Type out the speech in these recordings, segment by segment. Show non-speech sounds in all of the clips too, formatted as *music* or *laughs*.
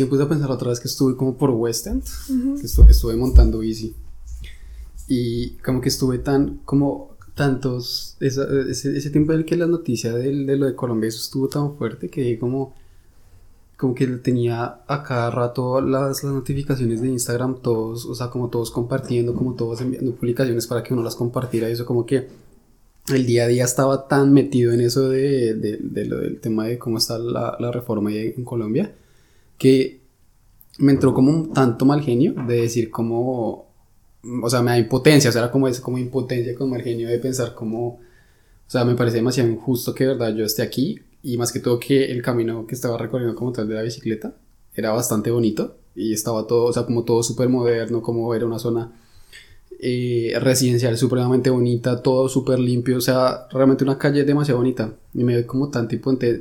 Sí, me puse a pensar otra vez que estuve como por West End, que estuve, estuve montando bici. Y como que estuve tan, como tantos, ese, ese, tiempo en el que la noticia de, de lo de Colombia eso estuvo tan fuerte que como como que tenía a cada rato las, las, notificaciones de Instagram, todos, o sea, como todos compartiendo, como todos enviando publicaciones para que uno las compartiera, y eso como que el día a día estaba tan metido en eso de, de, de lo del tema de cómo está la, la reforma en Colombia, que me entró como un tanto mal genio de decir como, o sea, me da impotencia, o sea, era como, es como impotencia, como mal genio de pensar como, o sea, me parece demasiado injusto que, verdad, yo esté aquí y más que todo que el camino que estaba recorriendo como tal de la bicicleta era bastante bonito y estaba todo, o sea, como todo súper moderno, como era una zona eh, residencial supremamente bonita, todo súper limpio, o sea, realmente una calle demasiado bonita. Y me dio como tanta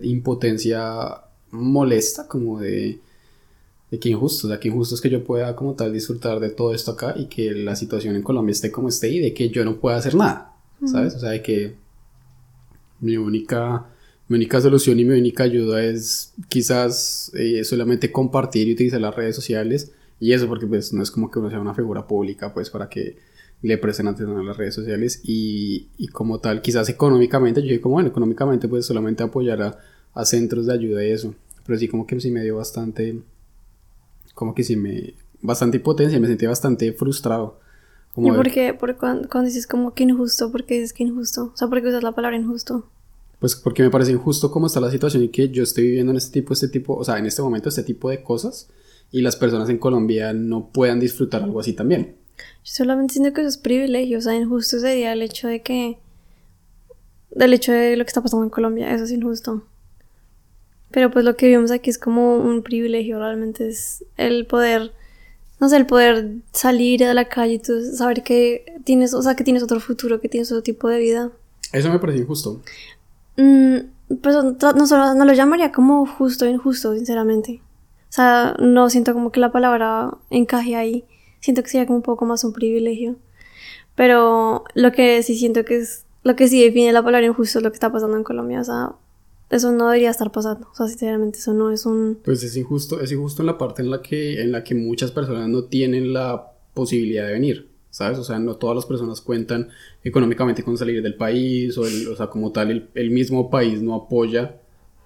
impotencia molesta como de, de que injusto, sea, que injusto es que yo pueda como tal disfrutar de todo esto acá y que la situación en Colombia esté como esté y de que yo no pueda hacer nada, ¿sabes? O sea, de que mi única mi única solución y mi única ayuda es quizás eh, solamente compartir y utilizar las redes sociales y eso porque pues no es como que uno sea una figura pública pues para que le presten atención a las redes sociales y, y como tal quizás económicamente yo digo como bueno económicamente pues solamente apoyar a, a, centros de ayuda y eso pero sí como que sí me dio bastante como que sí me bastante impotencia me sentí bastante frustrado como ¿Y por qué? Por cuando, cuando dices como que injusto, ¿por qué dices que injusto? O sea, ¿por qué usas la palabra injusto? pues porque me parece injusto cómo está la situación y que yo estoy viviendo en este tipo, este tipo, o sea, en este momento este tipo de cosas y las personas en Colombia no puedan disfrutar algo así también. Yo solamente siento que eso es privilegio, o sea, injusto sería el hecho de que, del hecho de lo que está pasando en Colombia, eso es injusto. Pero pues lo que vivimos aquí es como un privilegio, realmente es el poder, no sé, el poder salir a la calle y tú saber que tienes, o sea, que tienes otro futuro, que tienes otro tipo de vida. Eso me parece injusto. Mm, pues no, no lo llamaría como justo o injusto, sinceramente. O sea, no siento como que la palabra encaje ahí. Siento que sería como un poco más un privilegio. Pero lo que sí siento que es, lo que sí define la palabra injusto es lo que está pasando en Colombia. O sea, eso no debería estar pasando. O sea, sinceramente, eso no es un... Pues es injusto, es injusto en la parte en la que, en la que muchas personas no tienen la posibilidad de venir. ¿sabes? O sea, no todas las personas cuentan económicamente con salir del país, o, o sea, como tal, el, mismo país no apoya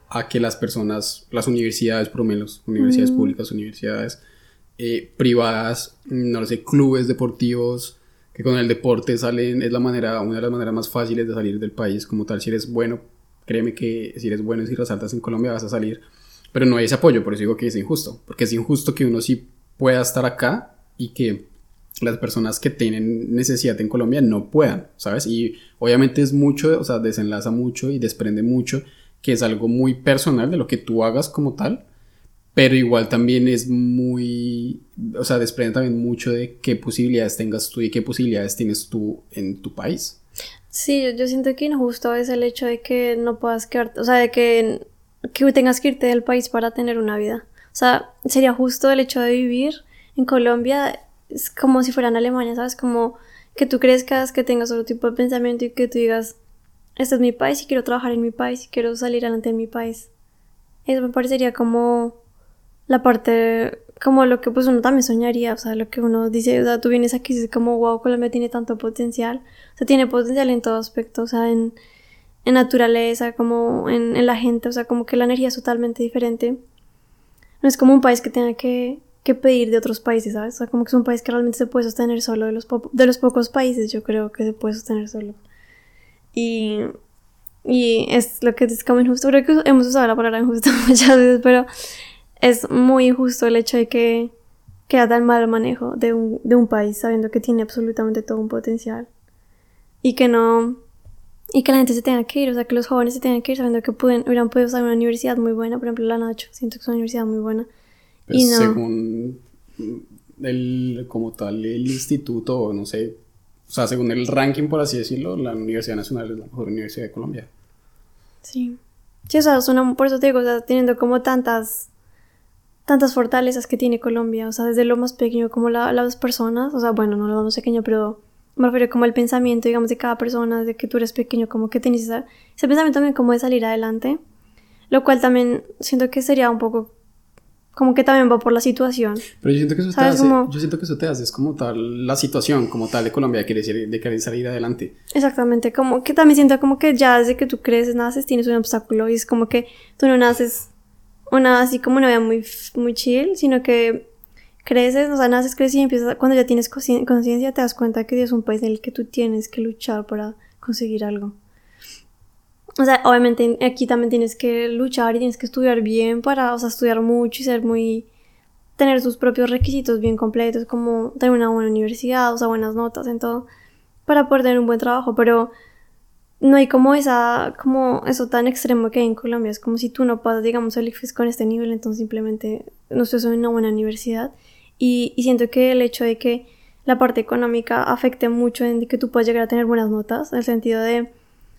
a que las personas, las universidades, por lo menos, universidades mm. públicas, universidades eh, privadas, no lo sé, clubes deportivos, que con el deporte salen, es la manera, una de las maneras más fáciles de salir del país, como tal, si eres bueno, créeme que si eres bueno y si resaltas en Colombia vas a salir, pero no hay ese apoyo, por eso digo que es injusto, porque es injusto que uno sí pueda estar acá y que las personas que tienen necesidad en Colombia no puedan, ¿sabes? Y obviamente es mucho, o sea, desenlaza mucho y desprende mucho, que es algo muy personal de lo que tú hagas como tal, pero igual también es muy, o sea, desprende también mucho de qué posibilidades tengas tú y qué posibilidades tienes tú en tu país. Sí, yo siento que injusto es el hecho de que no puedas quedarte, o sea, de que, que tengas que irte del país para tener una vida. O sea, sería justo el hecho de vivir en Colombia es como si fuera en Alemania, ¿sabes? Como que tú crezcas, que tengas otro tipo de pensamiento y que tú digas, este es mi país y quiero trabajar en mi país y quiero salir adelante en mi país. Eso me parecería como la parte, como lo que pues uno también soñaría, o sea, lo que uno dice, o sea, tú vienes aquí y dices como, wow, Colombia tiene tanto potencial, o sea, tiene potencial en todo aspecto, o sea, en, en naturaleza, como en, en la gente, o sea, como que la energía es totalmente diferente. No es como un país que tenga que que pedir de otros países, ¿sabes? O sea, como que es un país que realmente se puede sostener solo, de los, de los pocos países yo creo que se puede sostener solo. Y, y es lo que es como injusto, creo que hemos usado la palabra injusto *laughs* muchas veces, pero es muy injusto el hecho de que queda tan mal manejo de un, de un país sabiendo que tiene absolutamente todo un potencial y que no y que la gente se tenga que ir, o sea, que los jóvenes se tengan que ir sabiendo que pueden, hubieran podido estar en una universidad muy buena, por ejemplo la Nacho, siento que es una universidad muy buena pues, según el, como tal, el instituto, no sé, o sea, según el ranking, por así decirlo, la Universidad Nacional es la mejor universidad de Colombia. Sí. Sí, o sea, por eso te digo, o sea, teniendo como tantas, tantas fortalezas que tiene Colombia, o sea, desde lo más pequeño como la, las personas, o sea, bueno, no lo más pequeño, pero me refiero como el pensamiento, digamos, de cada persona, de que tú eres pequeño, como que tienes ese pensamiento también como de salir adelante, lo cual también siento que sería un poco como que también va por la situación. Pero yo siento que eso te hace, yo siento que eso te hace, es como tal la situación, como tal de Colombia, quiere decir, de querer salir adelante. Exactamente, como que también siento como que ya desde que tú creces, naces, tienes un obstáculo y es como que tú no naces una así como una vida muy, muy chill, sino que creces, o sea, naces, creces y empiezas, cuando ya tienes conciencia te das cuenta que es un país en el que tú tienes que luchar para conseguir algo. O sea, obviamente aquí también tienes que luchar y tienes que estudiar bien para, o sea, estudiar mucho y ser muy... tener tus propios requisitos bien completos, como tener una buena universidad, o sea, buenas notas en todo, para poder tener un buen trabajo, pero no hay como esa, como eso tan extremo que hay en Colombia, es como si tú no pasas, digamos, el ICFES con este nivel, entonces simplemente no estás en una buena universidad. Y, y siento que el hecho de que la parte económica afecte mucho en que tú puedas llegar a tener buenas notas, en el sentido de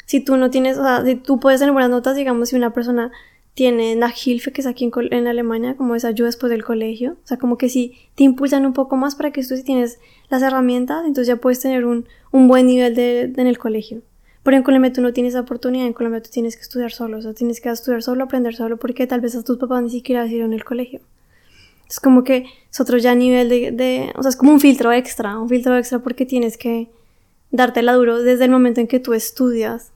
si tú no tienes, o sea, si tú puedes tener buenas notas, digamos, si una persona tiene la Hilfe, que es aquí en, en, Alemania, como esa ayuda después del colegio, o sea, como que si te impulsan un poco más para que tú si tienes las herramientas, entonces ya puedes tener un, un buen nivel de, en el colegio. Pero en Colombia tú no tienes esa oportunidad, en Colombia tú tienes que estudiar solo, o sea, tienes que estudiar solo, aprender solo, porque tal vez a tus papás ni siquiera en el colegio. Es como que es otro ya nivel de, de, o sea, es como un filtro extra, un filtro extra porque tienes que darte la duro desde el momento en que tú estudias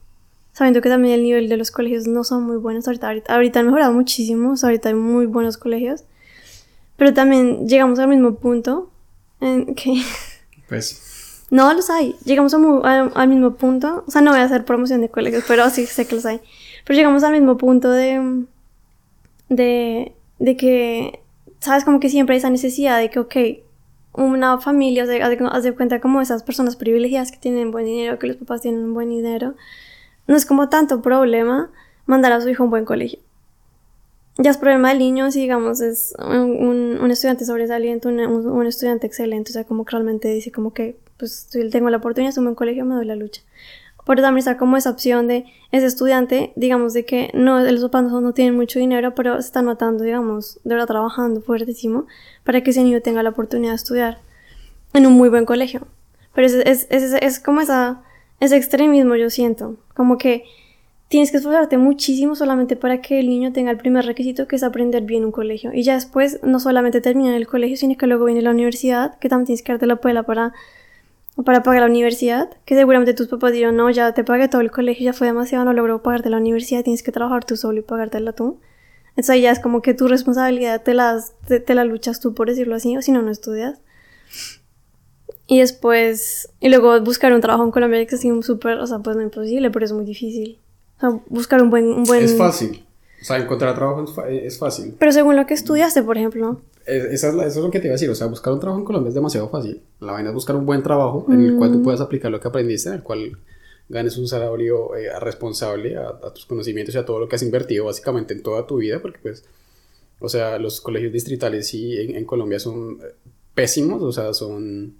sabiendo que también el nivel de los colegios no son muy buenos ahorita. Ahorita, ahorita han mejorado muchísimo, ahorita hay muy buenos colegios, pero también llegamos al mismo punto en que... Pues... No los hay, llegamos al mismo punto, o sea, no voy a hacer promoción de colegios, pero sí sé que los hay, pero llegamos al mismo punto de... de, de que, sabes, como que siempre hay esa necesidad de que, ok, una familia, o sea, haz de cuenta como esas personas privilegiadas que tienen buen dinero, que los papás tienen un buen dinero, no es como tanto problema mandar a su hijo a un buen colegio. Ya es problema del niño si, digamos, es un, estudiante sobresaliente, un, estudiante excelente, o sea, como que realmente dice como que, pues, tengo la oportunidad de un colegio, me doy la lucha. Pero también está como esa opción de ese estudiante, digamos, de que no, los papás no, tienen mucho dinero, pero se están matando, digamos, de verdad trabajando fuertísimo para que ese niño tenga la oportunidad de estudiar en un muy buen colegio. Pero es, es, es, es como esa ese extremismo yo siento, como que tienes que esforzarte muchísimo solamente para que el niño tenga el primer requisito que es aprender bien un colegio. Y ya después no solamente termina en el colegio, sino que luego viene la universidad, que también tienes que darte la puela para, para pagar la universidad, que seguramente tus papás dirán, no, ya te pagué todo el colegio, ya fue demasiado, no logro pagarte la universidad, tienes que trabajar tú solo y pagártela tú. Entonces ahí ya es como que tu responsabilidad te, las, te, la luchas tú, por decirlo así, o si no, no estudias. Y después, y luego buscar un trabajo en Colombia que es súper, o sea, pues no imposible, pero es muy difícil. O sea, buscar un buen... Un buen... Es fácil. O sea, encontrar trabajo es fácil. Pero según lo que estudiaste, por ejemplo. eso es lo que te iba a decir. O sea, buscar un trabajo en Colombia es demasiado fácil. La vaina es buscar un buen trabajo en el cual tú mm. puedas aplicar lo que aprendiste, en el cual ganes un salario eh, responsable a, a, tus conocimientos y a todo lo que has invertido básicamente en toda tu vida, porque pues, o sea, los colegios distritales sí en, en Colombia son pésimos, o sea, son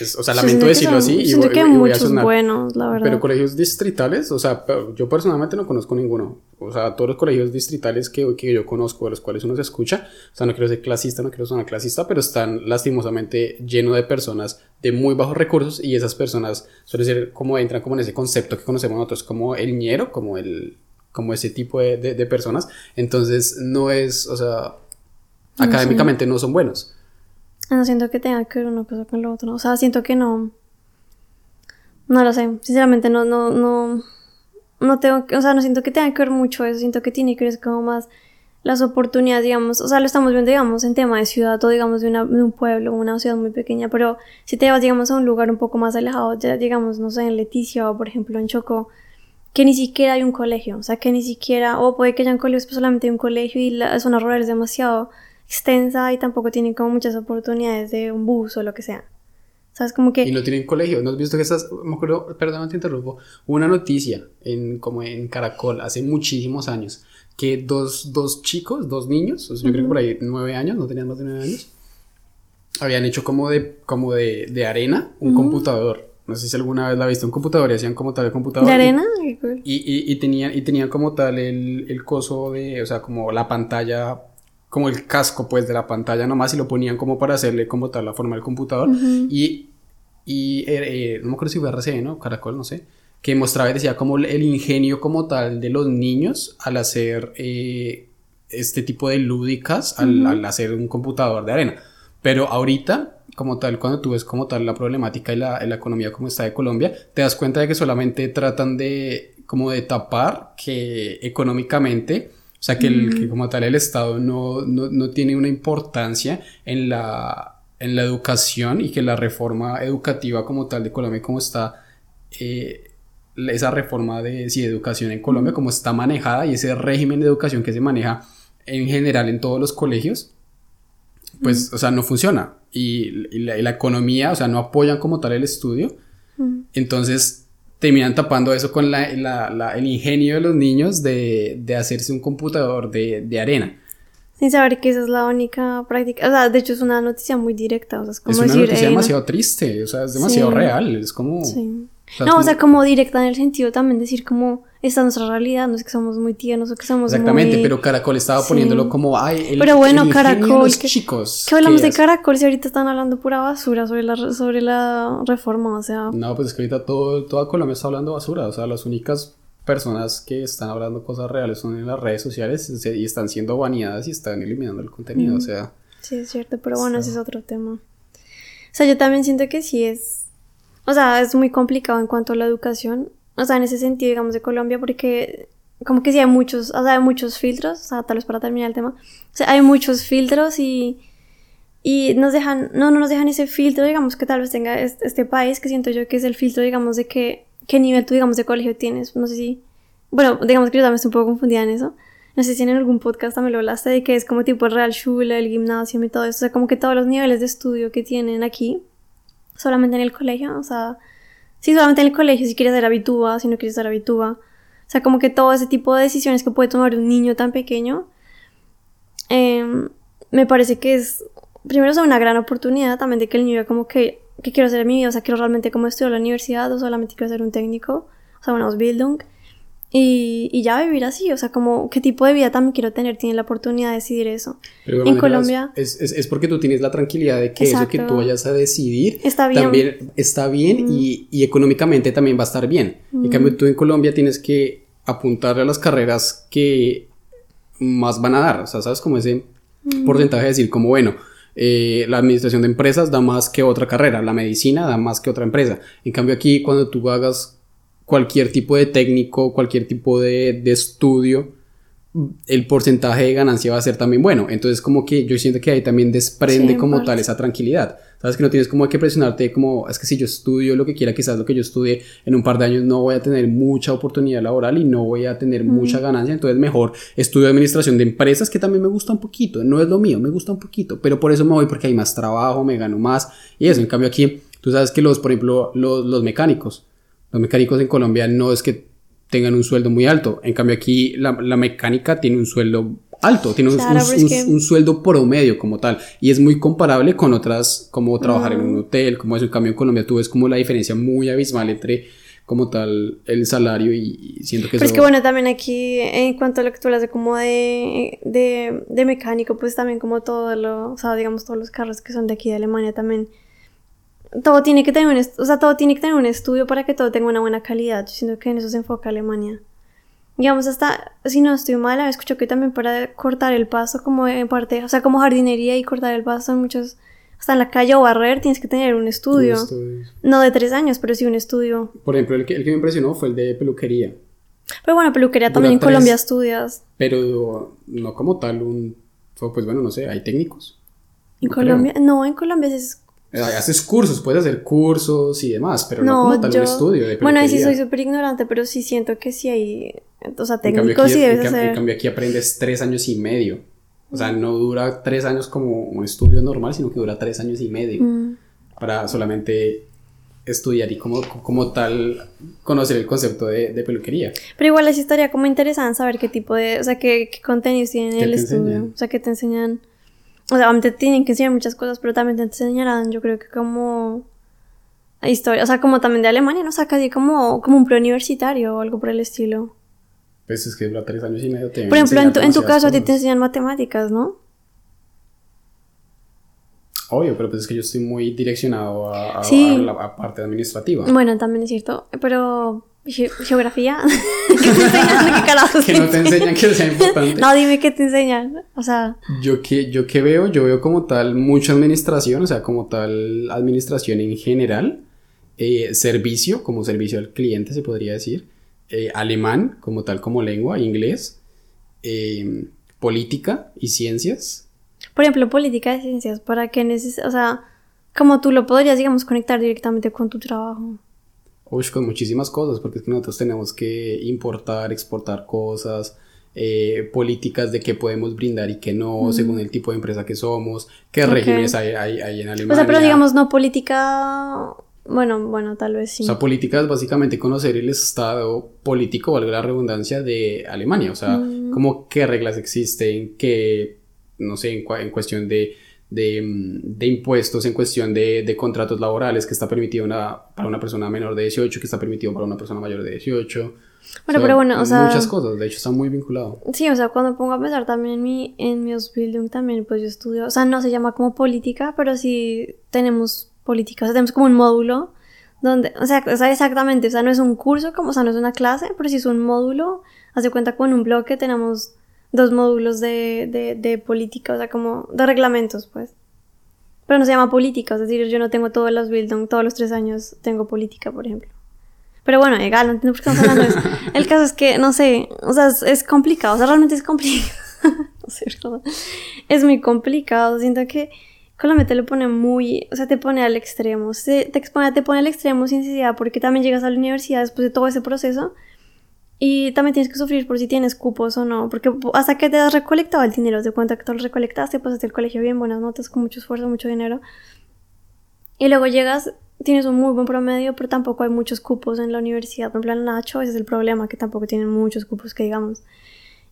o sea, lamento decirlo así. Y, voy, que muchos buenos, la verdad. Pero colegios distritales, o sea, yo personalmente no conozco ninguno. O sea, todos los colegios distritales que, que yo conozco, de los cuales uno se escucha, o sea, no quiero ser clasista, no quiero ser una clasista, pero están lastimosamente llenos de personas de muy bajos recursos y esas personas suelen ser como entran como en ese concepto que conocemos nosotros como el ñero, como el como ese tipo de, de, personas. Entonces, no es, o sea, académicamente no son buenos. No siento que tenga que ver una cosa con lo otro. O sea, siento que no. No lo sé. Sinceramente, no, no, no. No tengo. O sea, no siento que tenga que ver mucho eso. Siento que tiene que ver como más las oportunidades, digamos. O sea, lo estamos viendo, digamos, en tema de ciudad o, digamos, de, una, de un pueblo, una ciudad muy pequeña. Pero si te vas, digamos, a un lugar un poco más alejado, ya, digamos, no sé, en Leticia o, por ejemplo, en Choco que ni siquiera hay un colegio, o sea, que ni siquiera, o puede que hayan colegios, pero solamente un colegio y la zona rural es demasiado extensa y tampoco tienen como muchas oportunidades de un bus o lo que sea. ¿Sabes? Como que... Y no tienen colegio. ¿No has visto que estás... Me acuerdo, perdón, te interrumpo. Una noticia en, como en Caracol hace muchísimos años que dos, dos chicos, dos niños, yo creo que por ahí nueve años, no tenían más de nueve años, habían hecho como de, como de, de arena un computador. No sé si alguna vez la viste un computador y hacían como tal el computador. ¿De arena? Y, y, y, tenían, y tenían como tal el, el coso de, o sea, como la pantalla como el casco pues de la pantalla nomás y lo ponían como para hacerle como tal la forma del computador y, y eh, eh, no me acuerdo si fue RCN ¿no? Caracol, no sé, que mostraba y decía como el ingenio como tal de los niños al hacer, eh, este tipo de lúdicas al, hacer un computador de arena. Pero ahorita, como tal, cuando tú ves como tal la problemática y la, la, economía como está de Colombia, te das cuenta de que solamente tratan de como de tapar que económicamente, o sea, que, el, que como tal el Estado no, no, no, tiene una importancia en la, en la educación y que la reforma educativa como tal de Colombia como está... Eh, esa reforma de sí, educación en Colombia, como está manejada y ese régimen de educación que se maneja en general en todos los colegios, pues, o sea, no funciona. Y, la, economía, o sea, no apoyan como tal el estudio. Entonces, terminan tapando eso con la, el ingenio de los niños de, de hacerse un computador de, de, arena. Sin saber que esa es la única práctica. O sea, de hecho, es una noticia muy directa. O sea, es como es una noticia demasiado triste. O sea, es demasiado real. Es como. Sí no, o sea, como directa en el sentido también decir como esta es nuestra realidad, no es que somos muy tiernos o que somos Exactamente, pero Caracol estaba poniéndolo como, ay, el, pero bueno, Caracol, los chicos. ¿Qué hablamos de Caracol si ahorita están hablando pura basura sobre la, sobre la reforma? O sea... No, pues es que ahorita todo, toda Colombia está hablando basura, o sea, las únicas personas que están hablando cosas reales son en las redes sociales y están siendo baneadas y están eliminando el contenido, o sea... Sí, es cierto, pero bueno, ese es otro tema. O sea, yo también siento que sí es o sea, es muy complicado en cuanto a la educación. O sea, en ese sentido, digamos, de Colombia, porque como que sí hay muchos, o sea, hay muchos filtros, o sea, tal vez para terminar el tema. O sea, hay muchos filtros y, y nos dejan, no, no nos dejan ese filtro, digamos, que tal vez tenga este, país, que siento yo que es el filtro, digamos, de que, qué nivel tú, digamos, de colegio tienes. No sé si, bueno, digamos que yo también estoy un poco confundida en eso. No sé si en algún podcast también lo hablaste de que es como tipo el Real Schule, el gimnasio y todo eso. O sea, como que todos los niveles de estudio que tienen aquí solamente en el colegio, o sea, sí, solamente en el colegio, si quieres ser habitúa, si no quieres ser habitúa. O sea, como que todo ese tipo de decisiones que puede tomar un niño tan pequeño, em, me parece que es, primero, es una gran oportunidad también de que el niño como que, ¿qué quiero hacer en mi vida? O sea, quiero realmente como estudiar la universidad o solamente quiero ser un técnico, o sea, una Ausbildung. Y, y, ya vivir así, o sea, como qué tipo de vida también quiero tener, tiene la oportunidad de decidir eso. en Colombia. Es, es, es, porque tú tienes la tranquilidad de que eso que tú vayas a decidir está bien. también está bien y, y, económicamente también va a estar bien. En cambio, tú en Colombia tienes que apuntarle a las carreras que más van a dar, o sea, sabes como ese porcentaje de decir, como bueno. Eh, la administración de empresas da más que otra carrera, la medicina da más que otra empresa. En cambio aquí cuando tú hagas cualquier tipo de técnico, cualquier tipo de, estudio, el porcentaje de ganancia va a ser también bueno. Entonces, como que yo siento que ahí también desprende como tal esa tranquilidad. Sabes que no tienes como que presionarte como, es que si yo estudio lo que quiera, quizás lo que yo estudie en un par de años no voy a tener mucha oportunidad laboral y no voy a tener mucha ganancia. Entonces, mejor estudio administración de empresas, que también me gusta un poquito. No es lo mío, me gusta un poquito, pero por eso me voy porque hay más trabajo, me gano más y eso. En cambio, aquí, tú sabes que los, por ejemplo, los, los mecánicos, los mecánicos en Colombia no es que tengan un sueldo muy alto. En cambio aquí la, mecánica tiene un sueldo alto, tiene un, sueldo promedio como tal. Y es muy comparable con otras, como trabajar en un hotel, como eso. En cambio en Colombia tú ves como la diferencia muy abismal entre como tal el salario y, siento que Pero es que bueno, también aquí en cuanto a lo que tú hablas de como de, de, de mecánico, pues también como todo lo, o sea, digamos todos los carros que son de aquí de Alemania también todo tiene que tener un, o sea, todo tiene que tener un estudio para que todo tenga una buena calidad. Yo siento que en eso se enfoca Alemania. Digamos, hasta, si no estoy mala, escucho que también para cortar el paso, como en parte, o sea, como jardinería y cortar el paso en muchos, hasta en la calle o barrer, tienes que tener un estudio. No de tres años, pero sí un estudio. Por ejemplo, el que, el que me impresionó fue el de peluquería. Pero bueno, peluquería también en Colombia estudias. Pero no como tal un, pues bueno, no sé, hay técnicos. En Colombia, no, en Colombia es haces cursos, puedes hacer cursos y demás, pero no, como tal un estudio de Bueno, ahí sí soy súper ignorante, pero sí siento que sí hay, o sea, técnicos sí debes hacer. En cambio aquí aprendes tres años y medio. O sea, no dura tres años como un estudio normal, sino que dura tres años y medio. Mm. Para solamente estudiar y como, como tal conocer el concepto de, de, peluquería. Pero igual sí estaría como interesante saber qué tipo de, o sea, qué, qué contenidos tienen el estudio. O sea, que te enseñan o sea, obviamente tienen que enseñar muchas cosas, pero también te enseñarán, yo creo que como historia, o sea, como también de Alemania, ¿no? O sea, casi como, como un preuniversitario o algo por el estilo. Pues es que dura tres años y medio. por ejemplo, en tu, en tu caso a ti te enseñan matemáticas, ¿no? Obvio, pero pues es que yo estoy muy direccionado a, a, la parte administrativa. Bueno, también es cierto, pero geografía. *laughs* ¿Qué te enseñan? ¿Qué carajos? que no te enseñan que sea importante. no, dime qué te enseñan. O sea. Yo que, yo que veo, yo veo como tal mucha administración, o sea, como tal administración en general, eh, servicio, como servicio al cliente se podría decir, eh, alemán, como tal como lengua, inglés, eh, política y ciencias. Por ejemplo, política y ciencias, ¿para qué necesitas? O sea, como tú lo podrías, digamos, conectar directamente con tu trabajo. Uy, con muchísimas cosas, porque es que nosotros tenemos que importar, exportar cosas, eh, políticas de qué podemos brindar y qué no, según el tipo de empresa que somos, qué regímenes hay, hay, en Alemania. O sea, pero digamos, no política. Bueno, bueno, tal vez sí. O sea, política es básicamente conocer el estado político, valga la redundancia, de Alemania. O sea, mm. como qué reglas existen, qué, no sé, en cuestión de de, de impuestos en cuestión de, de, contratos laborales que está permitido una, para una persona menor de 18, que está permitido para una persona mayor de 18. Bueno, pero bueno, o sea... Muchas cosas, de hecho está muy vinculado. Sí, o sea, cuando pongo a pensar también en mi, en mi Ausbildung también, pues yo estudio, o sea, no se llama como política, pero sí tenemos política, o sea, tenemos como un módulo donde, o sea, o sea, exactamente, o sea, no es un curso, como, o sea, no es una clase, pero sí es un módulo, hace cuenta con un bloque tenemos dos módulos de, de, de política, o sea, como de reglamentos, pues. Pero no se llama política, es decir, yo no tengo todos los Bildung, todos los tres años tengo política, por ejemplo. Pero bueno, igual, no entiendo por qué estamos hablando de eso. *laughs* El caso es que, no sé, o sea, es, complicado, o sea, realmente es complicado. *laughs* no sé, es muy complicado, siento que Colombia te lo pone muy, o sea, te pone al extremo, te, expone, te pone al extremo sin necesidad, porque también llegas a la universidad después de todo ese proceso y también tienes que sufrir por si tienes cupos o no, porque hasta que te has recolectado el dinero, de cuenta que tú lo recolectaste, pasaste el colegio bien, buenas notas, con mucho esfuerzo, mucho dinero. Y luego llegas, tienes un muy buen promedio, pero tampoco hay muchos cupos en la universidad. Por ejemplo, en Nacho, ese es el problema, que tampoco tienen muchos cupos, que digamos.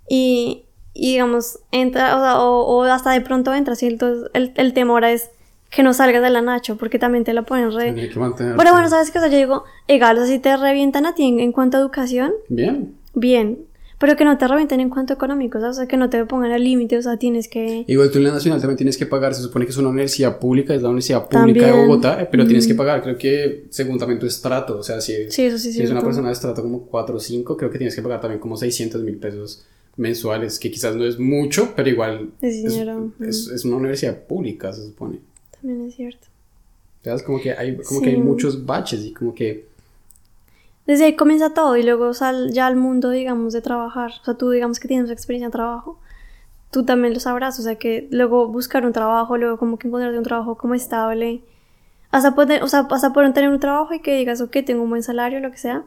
Y, digamos, entra, o, hasta de pronto entras y entonces el, el tema ahora es que no salgas de la Nacho, porque también te la ponen re... Pero bueno, ¿sabes qué? O sea, yo digo, igual, o sea, si te revientan a ti en, cuanto a educación... Bien. Bien. Pero que no te revienten en cuanto a económico, o sea, que no te pongan al límite, o sea, tienes que... Igual tú en la Nacional también tienes que pagar, se supone que es una universidad pública, es la Universidad Pública de Bogotá, eh, pero tienes que pagar, creo que según también tu estrato, o sea, si, sí, eso sí, si es una persona de estrato como 4 o 5, creo que tienes que pagar también como 600 mil pesos mensuales, que quizás no es mucho, pero igual es, dinero. es, es una universidad pública, se supone. También es cierto. ¿Sabes? Como que hay, como que hay muchos baches y como que... Desde ahí comienza todo y luego sal ya al mundo, digamos, de trabajar. O sea, tú digamos que tienes experiencia en trabajo, tú también lo sabrás. O sea, que luego buscar un trabajo, luego como que encontrarte un trabajo como estable. Hasta poder, o sea, hasta poder tener un trabajo y que digas, ok, tengo un buen salario, lo que sea.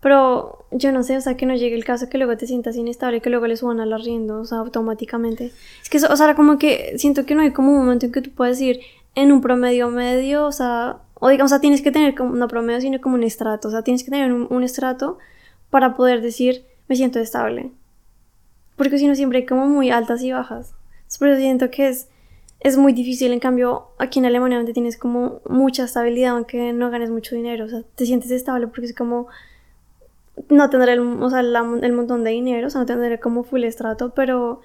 Pero yo no sé, o sea, que no llegue el caso que luego te sientas inestable, que luego le suban al arriendo, o sea, automáticamente. Es que, o sea, como que siento que no hay como un momento en que tú puedes ir en un promedio medio, o sea, o digamos, o sea, tienes que tener como, no promedio, sino como un estrato, o sea, tienes que tener un, estrato para poder decir, me siento estable. Porque si no, siempre hay como muy altas y bajas. Por eso siento que es, es muy difícil, en cambio, aquí en Alemania, donde tienes como mucha estabilidad, aunque no ganes mucho dinero, o sea, te sientes estable porque es como no tendré el, o sea, el montón de dinero, o sea, no tendré como full estrato, pero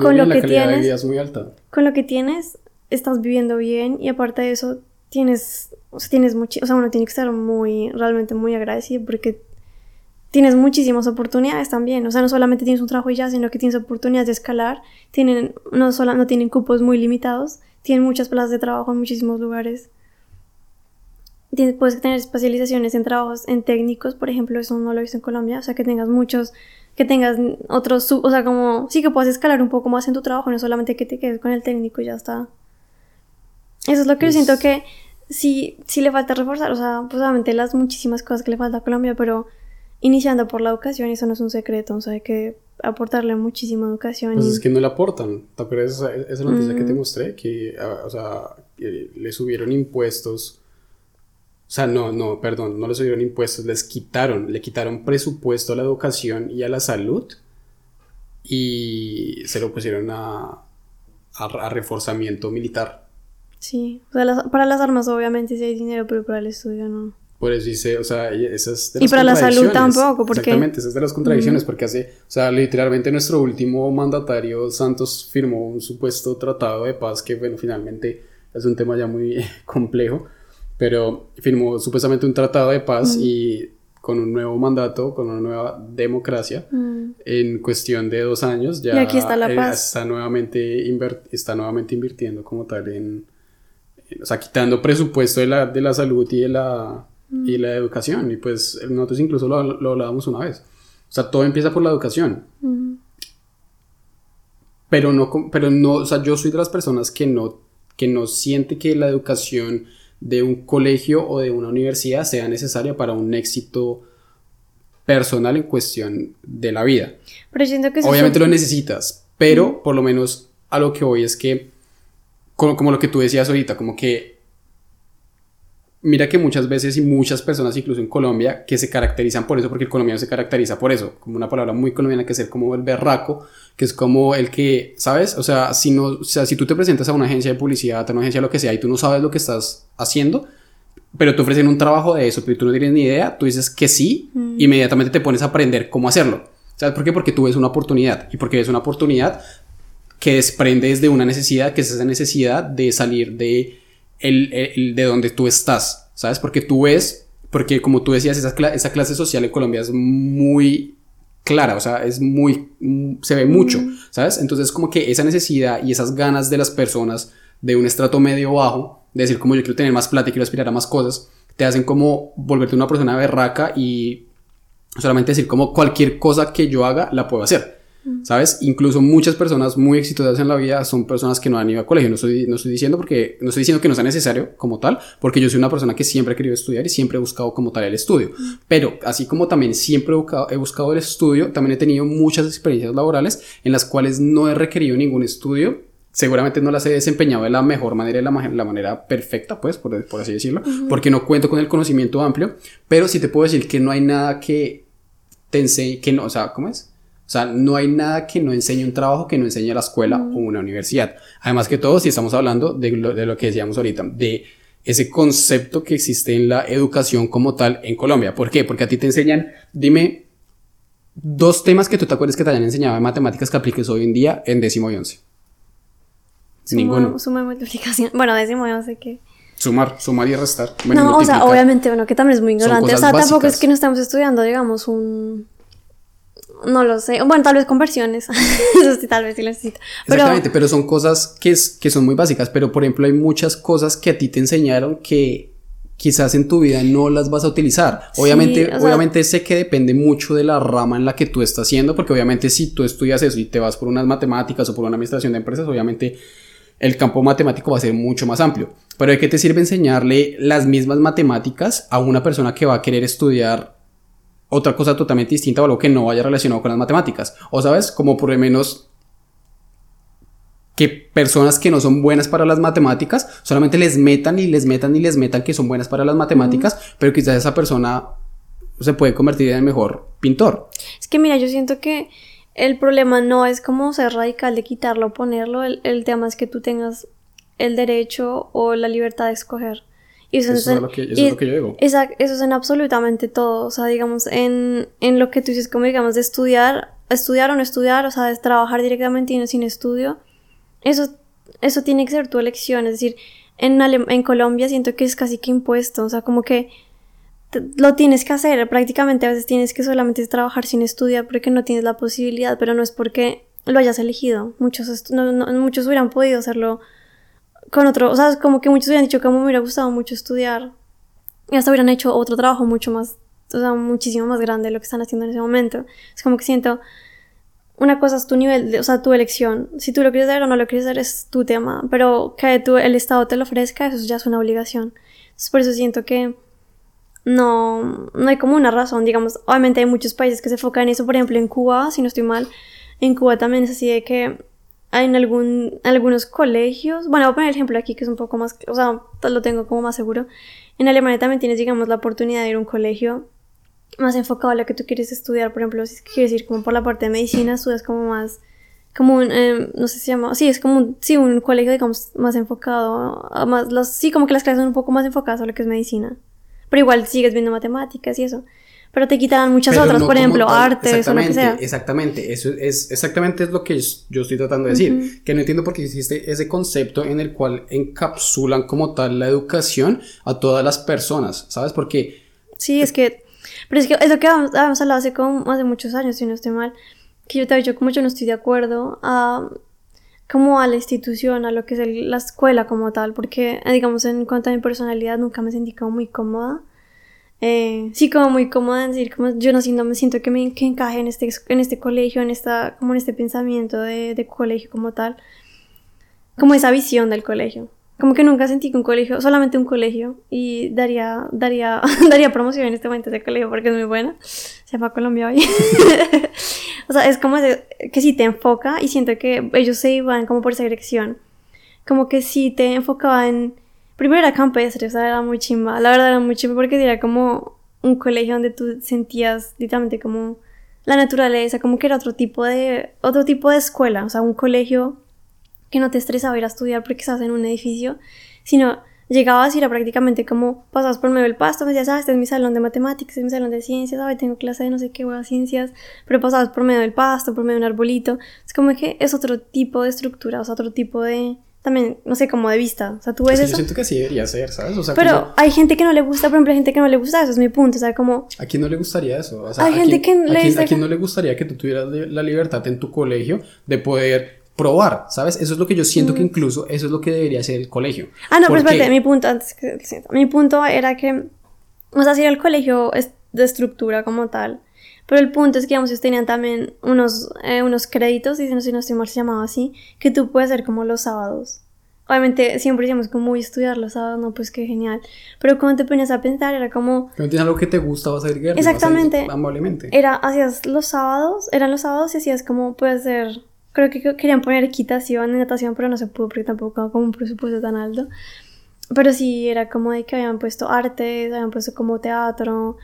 con lo que tienes, muy alta. con lo que tienes, estás viviendo bien y aparte de eso, tienes, o sea, tienes o sea, uno tiene que estar muy, realmente muy agradecido porque tienes muchísimas oportunidades también, o sea, no solamente tienes un trabajo ya, sino que tienes oportunidades de escalar, tienen, no solo, no tienen cupos muy limitados, tienen muchas plazas de trabajo en muchísimos lugares. Puedes tener especializaciones en trabajos en técnicos, por ejemplo, eso no lo he visto en Colombia, o sea, que tengas muchos, que tengas otros, o sea, como, sí que puedas escalar un poco más en tu trabajo, no solamente que te quedes con el técnico y ya está. Eso es lo que yo siento que sí, sí le falta reforzar, o sea, pues obviamente las muchísimas cosas que le falta a Colombia, pero iniciando por la educación, eso no es un secreto, o sea, hay que aportarle muchísima educación. Pues es que no le aportan, ¿te acuerdas esa, esa noticia que te mostré? Que, ah, o sea, le subieron impuestos o sea, no, no, perdón, no les subieron impuestos, les quitaron, le quitaron presupuesto a la educación y a la salud y se lo pusieron a, a, reforzamiento militar. Sí, o sea, para las armas obviamente sí hay dinero, pero para el estudio no. Por eso dice, o sea, esas de las Y para la salud tampoco, porque... Exactamente, esas de las contradicciones, porque hace, o sea, literalmente nuestro último mandatario, Santos, firmó un supuesto tratado de paz que, bueno, finalmente es un tema ya muy *laughs* complejo, pero firmó supuestamente un tratado de paz y con un nuevo mandato, con una nueva democracia, Mm. en cuestión de dos años ya Y aquí está la eh, paz. está, nuevamente está nuevamente invirtiendo como tal en- o sea, quitando presupuesto de la, de la salud y de la, Mm. y la educación. Y pues nosotros incluso lo, lo hablábamos una vez. O sea, todo empieza por la educación. Mm. Pero no, pero no, o sea, yo soy de las personas que no, que no siente que la educación de un colegio o de una universidad sea necesaria para un éxito personal en cuestión de la vida. Pero que Obviamente lo necesitas, pero por lo menos a lo que voy es que, como, como lo que tú decías ahorita, como que mira que muchas veces y muchas personas, incluso en Colombia, que se caracterizan por eso, porque el colombiano se caracteriza por eso, como una palabra muy colombiana que es el como el berraco, que es como el que, ¿sabes? O sea, si no, o sea, si tú te presentas a una agencia de publicidad, a una agencia lo que sea, y tú no sabes lo que estás haciendo, pero te ofrecen un trabajo de eso, pero tú no tienes ni idea, tú dices que sí, inmediatamente te pones a aprender cómo hacerlo. ¿Sabes por qué? Porque tú ves una oportunidad, y porque ves una oportunidad que desprende desde una necesidad, que es esa necesidad de salir de, el, el- de donde tú estás, ¿sabes? Porque tú ves, porque como tú decías, esa, esa clase social en Colombia es muy clara, o sea, es muy, mm, se ve mucho, ¿sabes? Entonces como que esa necesidad y esas ganas de las personas de un estrato medio bajo, de decir como yo quiero tener más plata y quiero aspirar a más cosas, te hacen como volverte una persona berraca y solamente decir como cualquier cosa que yo haga la puedo hacer. ¿Sabes? Incluso muchas personas muy exitosas en la vida son personas que no han ido a colegio. No estoy, no estoy diciendo porque no estoy diciendo que no sea necesario como tal, porque yo soy una persona que siempre he querido estudiar y siempre he buscado como tal el estudio. Pero así como también siempre he buscado, he buscado el estudio, también he tenido muchas experiencias laborales en las cuales no he requerido ningún estudio. Seguramente no las he desempeñado de la mejor manera, de la, ma- la manera perfecta, pues, por, por así decirlo, porque no cuento con el conocimiento amplio, pero sí te puedo decir que no hay nada que te enseñe, que no, o sea, ¿cómo es? O sea, no hay nada que no enseñe un trabajo que no enseñe la escuela o una universidad. Además que todo, si estamos hablando de lo, de lo que decíamos ahorita, de ese concepto que existe en la educación como tal en Colombia. ¿Por qué? Porque a ti te enseñan, dime, dos temas que tú te acuerdas que te hayan enseñado en matemáticas que apliques hoy en día en décimo y once. Suma- Ninguno. Suma y multiplicación. Bueno, décimo, no sé qué. Sumar, sumar y restar. Bueno, no, o sea, obviamente, bueno, que también es muy ignorante. O sea, tampoco es que no estamos estudiando, digamos, un. No lo sé. Bueno, tal vez conversiones. *laughs* Eso sí, tal vez sí lo necesito. Pero. Exactamente, pero son cosas que, es- que son muy básicas, pero por ejemplo hay muchas cosas que a ti te enseñaron que quizás en tu vida no las vas a utilizar. Sí, Obviamente, o sea- obviamente sé que depende mucho de la rama en la que tú estás haciendo, porque obviamente si tú estudias eso y te vas por unas matemáticas o por una administración de empresas, obviamente el campo matemático va a ser mucho más amplio. Pero ¿de qué te sirve enseñarle las mismas matemáticas a una persona que va a querer estudiar otra cosa totalmente distinta o algo que no vaya relacionado con las matemáticas? O sabes, como por lo menos que personas que no son buenas para las matemáticas solamente les metan y les metan y les metan que son buenas para las matemáticas, pero quizás esa persona se puede convertir en el mejor pintor. Es que mira, yo siento que el problema no es como ser radical de quitarlo o ponerlo. El, el tema es que tú tengas el derecho o la libertad de escoger. Y Eso es en- lo que- eso y- es lo que yo digo. Exacto, eso es en absolutamente todo. O sea, digamos, en, en lo que tú dices, como digamos, de estudiar, estudiar o no estudiar, o sea, de trabajar directamente y no sin estudio. Eso, eso tiene que ser tu elección. Es decir, en, Ale- en Colombia siento que es casi que impuesto. O sea, como que lo tienes que hacer. Prácticamente a veces tienes que solamente trabajar sin estudiar porque no tienes la posibilidad, pero no es porque lo hayas elegido. Muchos, no- no- muchos hubieran podido hacerlo con otro. O sea, es como que muchos hubieran dicho que me hubiera gustado mucho estudiar y hasta hubieran hecho otro trabajo mucho más, o sea, muchísimo más grande de lo que están haciendo en ese momento. Es como que siento, una cosa es tu nivel, de- o sea, tu elección. Si tú lo quieres hacer o no lo quieres hacer es tu tema, pero que tú, el Estado te lo ofrezca, eso ya es una obligación. Entonces, por eso siento que no, no hay como una razón, digamos, obviamente hay muchos países que se enfocan en eso, por ejemplo en Cuba, si no estoy mal, en Cuba también es así de que en algún, algunos colegios, bueno, voy a poner el ejemplo aquí que es un poco más, o sea, lo tengo como más seguro. En Alemania también tienes, digamos, la oportunidad de ir a un colegio más enfocado a lo que tú quieres estudiar, por ejemplo, si quieres ir como por la parte de medicina, estudias como más, como un, eh, no sé si se llama, sí, es como un, sí, un colegio, digamos, más enfocado, más, los, sí, como que las clases son un poco más enfocadas a lo que es medicina, pero igual sigues viendo matemáticas y eso, pero te quitarán muchas Pero otras, no por ejemplo, tal. artes o lo que Exactamente, sea. Exactamente, eso es exactamente es lo que yo estoy tratando de decir, que no entiendo por qué existe ese concepto en el cual encapsulan como tal la educación a todas las personas, ¿sabes? Porque Sí, es que, Pero es que es lo que habíamos, hablado hace, como, hace muchos años, si no estoy mal, que yo te había dicho como yo no estoy de acuerdo a como a la institución, a lo que es la escuela como tal, porque digamos en cuanto a mi personalidad nunca me sentí como muy cómoda. Eh, sí, como muy cómoda en decir, como yo no, no me siento que me que encaje en este, en este colegio, en esta, como en este pensamiento de, de colegio como tal, como esa visión del colegio. Como que nunca sentí que un colegio, solamente un colegio, y daría, daría, *laughs* daría promoción en este momento de colegio porque es muy buena. Se llama Colombia hoy. *laughs* o sea, es como que si te enfoca y siento que ellos se iban como por esa dirección. Como que si te enfocaba en. Primero era campestre, o sea, era muy chimba. La verdad era muy chimba porque era como un colegio donde tú sentías literalmente como la naturaleza, como que era otro tipo de, otro tipo de escuela, o sea, un colegio que no te estresaba ir a estudiar porque estás en un edificio, sino llegabas y era prácticamente como pasabas por medio del pasto, me decías, ah, este es mi salón de matemáticas, este es mi salón de ciencias, ah, tengo clase de no sé qué, hueá ciencias, pero pasabas por medio del pasto, por medio de un arbolito, es como que es otro tipo de estructura, o sea, otro tipo de, también, no sé, como de vista. O sea, tú ves eso. Yo siento que así debería ser, ¿sabes? O sea, pero hay gente que no le gusta, por ejemplo, hay gente que no le gusta eso, es mi punto. O sea, como. ¿A quién no le gustaría eso? O sea, hay gente que le ¿a quién no le gustaría que tú tuvieras la libertad en tu colegio de poder probar, ¿sabes? Eso es lo que yo siento que incluso eso es lo que debería ser el colegio. Ah, no, pero espérate, mi punto, antes que mi punto era que, o sea, si el colegio es de estructura como tal, pero el punto es que, digamos, ellos tenían también unos, eh, unos créditos, y si no, si no estoy mal se llamaba así, que tú puedes hacer como los sábados. Obviamente siempre decíamos como voy a estudiar los sábados, no, pues qué genial. Pero cuando te ponías a pensar era como... Cuando tienes algo que te gusta vas a guerra. Exactamente. amablemente. Era, hacías los sábados, eran los sábados y hacías como, puede ser Creo que querían poner equitación en natación, pero no se pudo porque tampoco como un presupuesto tan alto. Pero sí, era como de que habían puesto artes, habían puesto como teatro,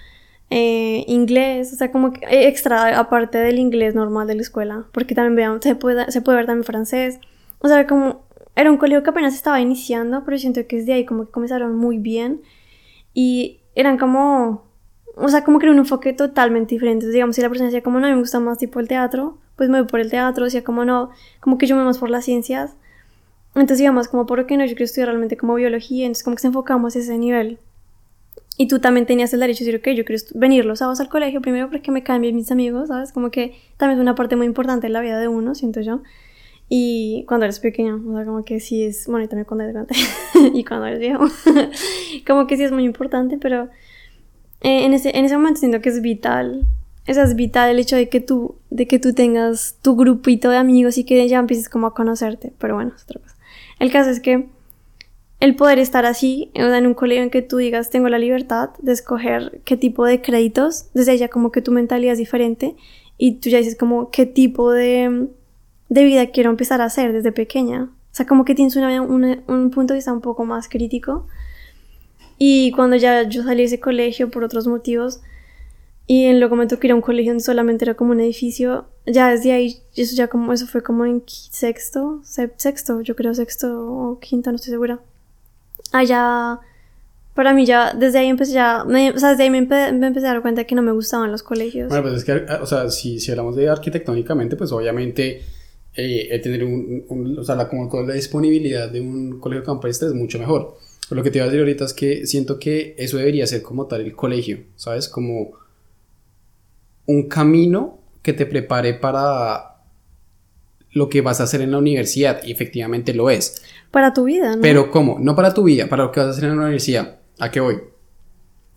eh, inglés, o sea, como que extra aparte del inglés normal de la escuela, porque también vean, se puede, se puede ver también francés. O sea, como era un colegio que apenas estaba iniciando, pero siento que es de ahí como que comenzaron muy bien y eran como, o sea, como que era un enfoque totalmente diferente. digamos, si la persona decía como no, me gusta más tipo el teatro, pues me voy por el teatro, decía como no, como que yo me voy más por las ciencias. Entonces íbamos como, ¿por qué no? Yo quiero estudiar realmente como biología, entonces como que se enfocamos a ese nivel. Y tú también tenías el derecho de decir, ok, yo quiero venir los sábados al colegio, primero porque me caen bien mis amigos, ¿sabes? Como que también es una parte muy importante en la vida de uno, siento yo. Y cuando eres pequeño, o sea, como que sí es, bueno, y también cuando eres grande, *laughs* y cuando eres viejo, *laughs* como que sí es muy importante, pero eh, en, ese, en ese momento siento que es vital eso es vital el hecho de que tú, de que tú tengas tu grupito de amigos y que ya empieces como a conocerte. Pero bueno, es otra cosa. El caso es que el poder estar así, en un colegio en que tú digas, tengo la libertad de escoger qué tipo de créditos, desde ya como que tu mentalidad es diferente y tú ya dices como qué tipo de, de vida quiero empezar a hacer desde pequeña. O sea, como que tienes un, un punto de vista un poco más crítico. Y cuando ya yo salí de ese colegio por otros motivos, y en lo comentó que era un colegio donde solamente era como un edificio. Ya desde ahí, eso ya como, eso fue como en sexto, sexto, yo creo sexto o quinto, no estoy segura. Allá, para mí ya, desde ahí empecé ya, o sea, desde ahí me, empecé a dar cuenta que no me gustaban los colegios. Bueno, pues es que, o sea, si, si hablamos de arquitectónicamente, pues obviamente eh, tener un, o sea, la, como la disponibilidad de un colegio campestre es mucho mejor. Pero lo que te iba a decir ahorita es que siento que eso debería ser como tal el colegio, ¿sabes? Como un camino que te prepare para lo que vas a hacer en la universidad y efectivamente lo es. Para tu vida, ¿no? Pero ¿cómo? No para tu vida, para lo que vas a hacer en la universidad. ¿A qué voy?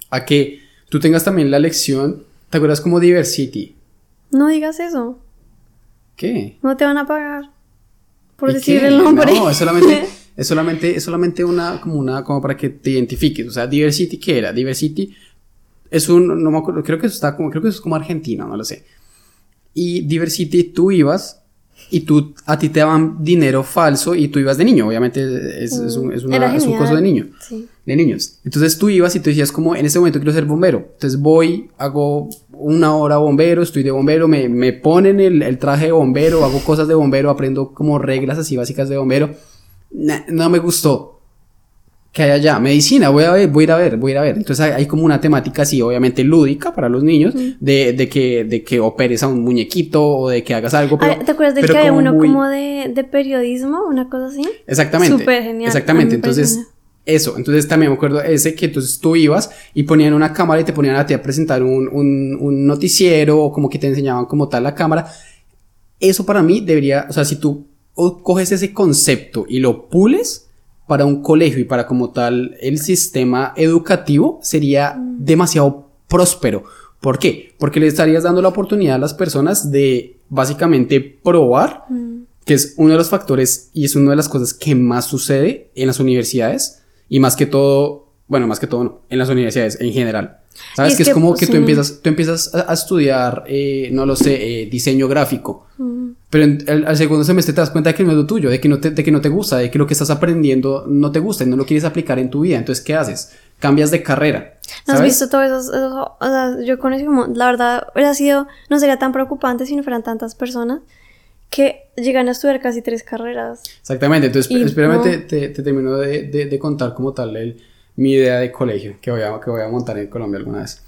A que tú tengas también la lección, ¿te acuerdas como Diversity? No digas eso. ¿Qué? No te van a pagar por decir el nombre. No, es solamente, *laughs* es solamente, es solamente una, como una, como para que te identifiques. O sea, Diversity, ¿qué era? Diversity es un, no me acuerdo, creo que eso está como, creo que eso es como argentino, no lo sé. Y Diversity, tú ibas y tú, a ti te daban dinero falso y tú ibas de niño, obviamente es, es, un, es, una, es un coso de niño, sí. de niños. Entonces tú ibas y tú decías como, en este momento quiero ser bombero. Entonces voy, hago una hora bombero, estoy de bombero, me, me ponen el, el, traje de bombero, hago cosas de bombero, aprendo como reglas así básicas de bombero. no me gustó que hay allá. Medicina, voy a ver, voy a ir a ver, voy a ir a ver. Entonces hay, como una temática así, obviamente lúdica para los niños, de, de, que, de que operes a un muñequito o de que hagas algo. Pero, ¿Te acuerdas de que uno como de, de, periodismo, una cosa así? Exactamente. Súper genial. Exactamente. Entonces, Eso, entonces también me acuerdo ese que entonces tú ibas y ponían una cámara y te ponían a ti a presentar un, un, un noticiero o como que te enseñaban como tal la cámara. Eso para mí debería, o sea, si tú coges ese concepto y lo pules para un colegio y para como tal el sistema educativo, sería demasiado próspero. ¿Por qué? Porque le estarías dando la oportunidad a las personas de básicamente probar, que es uno de los factores y es una de las cosas que más sucede en las universidades y más que todo, bueno, más que todo no, en las universidades en general. ¿Sabes? Que es, como que tú empiezas, tú empiezas a, estudiar, eh, no lo sé, eh, diseño gráfico. Pero al segundo semestre te das cuenta de que no es lo tuyo, de que no, te, de que no te gusta, de que lo que estás aprendiendo no te gusta y no lo quieres aplicar en tu vida. Entonces, ¿qué haces? Cambias de carrera. ¿Has visto todo eso? o sea, yo conocí como, la verdad, hubiera sido, no sería tan preocupante si no fueran tantas personas que llegan a estudiar casi tres carreras. Exactamente, entonces espérame, te, te, termino de, de, contar como tal el, mi idea de colegio que voy, a, que voy a montar en Colombia alguna vez.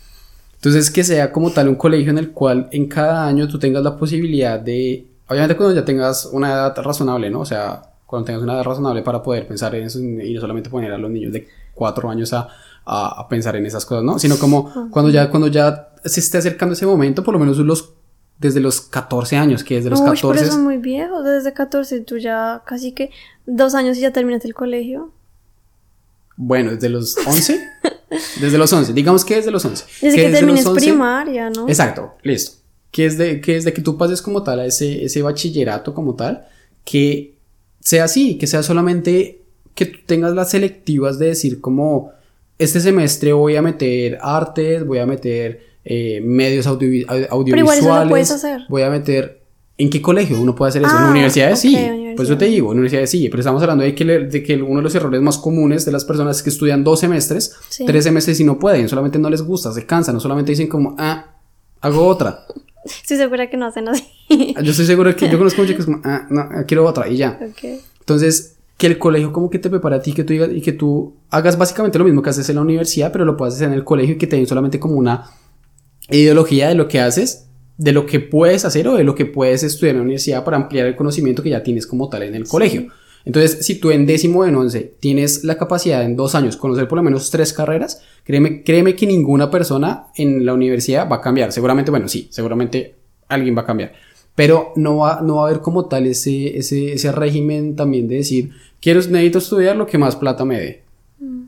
Entonces que sea como tal un colegio en el cual en cada año tú tengas la posibilidad de, obviamente cuando ya tengas una edad razonable, ¿no? O sea, cuando tengas una edad razonable para poder pensar en eso y no solamente poner a los niños de cuatro años a, a, a pensar en esas cosas, ¿no? Sino como cuando ya, cuando ya se esté acercando ese momento, por lo menos los desde los 14 años, que desde los Uy, 14... pero eso es muy viejo, desde 14 tú ya casi que dos años y ya terminaste el colegio. Bueno, desde los 11. desde los 11, digamos que desde los 11. Desde que, termines primaria, ¿no? Exacto, listo. Que es, de, que es de que tú pases como tal a ese, ese bachillerato como tal, que sea así, que sea solamente que tú tengas las selectivas de decir como, este semestre voy a meter artes, voy a meter eh, medios audiovisuales. Pero igual eso lo puedes hacer. Voy a meter. ¿En qué colegio uno puede hacer eso? en ah, universidades sí. Por eso te digo, en universidades sí. Pero estamos hablando de que, de que uno de los errores más comunes de las personas es que estudian dos semestres, tres semestres y no pueden. Solamente no les gusta, se cansan. No solamente dicen como, ah, hago otra. *laughs* Estoy segura que no hacen así. Yo estoy seguro que yo conozco muchos que es como, ah, no, quiero otra y ya. Entonces, que el colegio como que te prepara a ti que tú digas, y que tú hagas básicamente lo mismo que haces en la universidad, pero lo puedas hacer en el colegio y que te den solamente como una ideología de lo que haces, de lo que puedes hacer o de lo que puedes estudiar en la universidad para ampliar el conocimiento que ya tienes como tal en el colegio. Entonces, si tú en décimo en once tienes la capacidad en dos años conocer por lo menos tres carreras, créeme, créeme que ninguna persona en la universidad va a cambiar. Seguramente, bueno, sí, seguramente alguien va a cambiar. Pero no va, no va a haber como tal ese, ese, ese régimen también de decir, quiero, necesito estudiar lo que más plata me dé. Mm.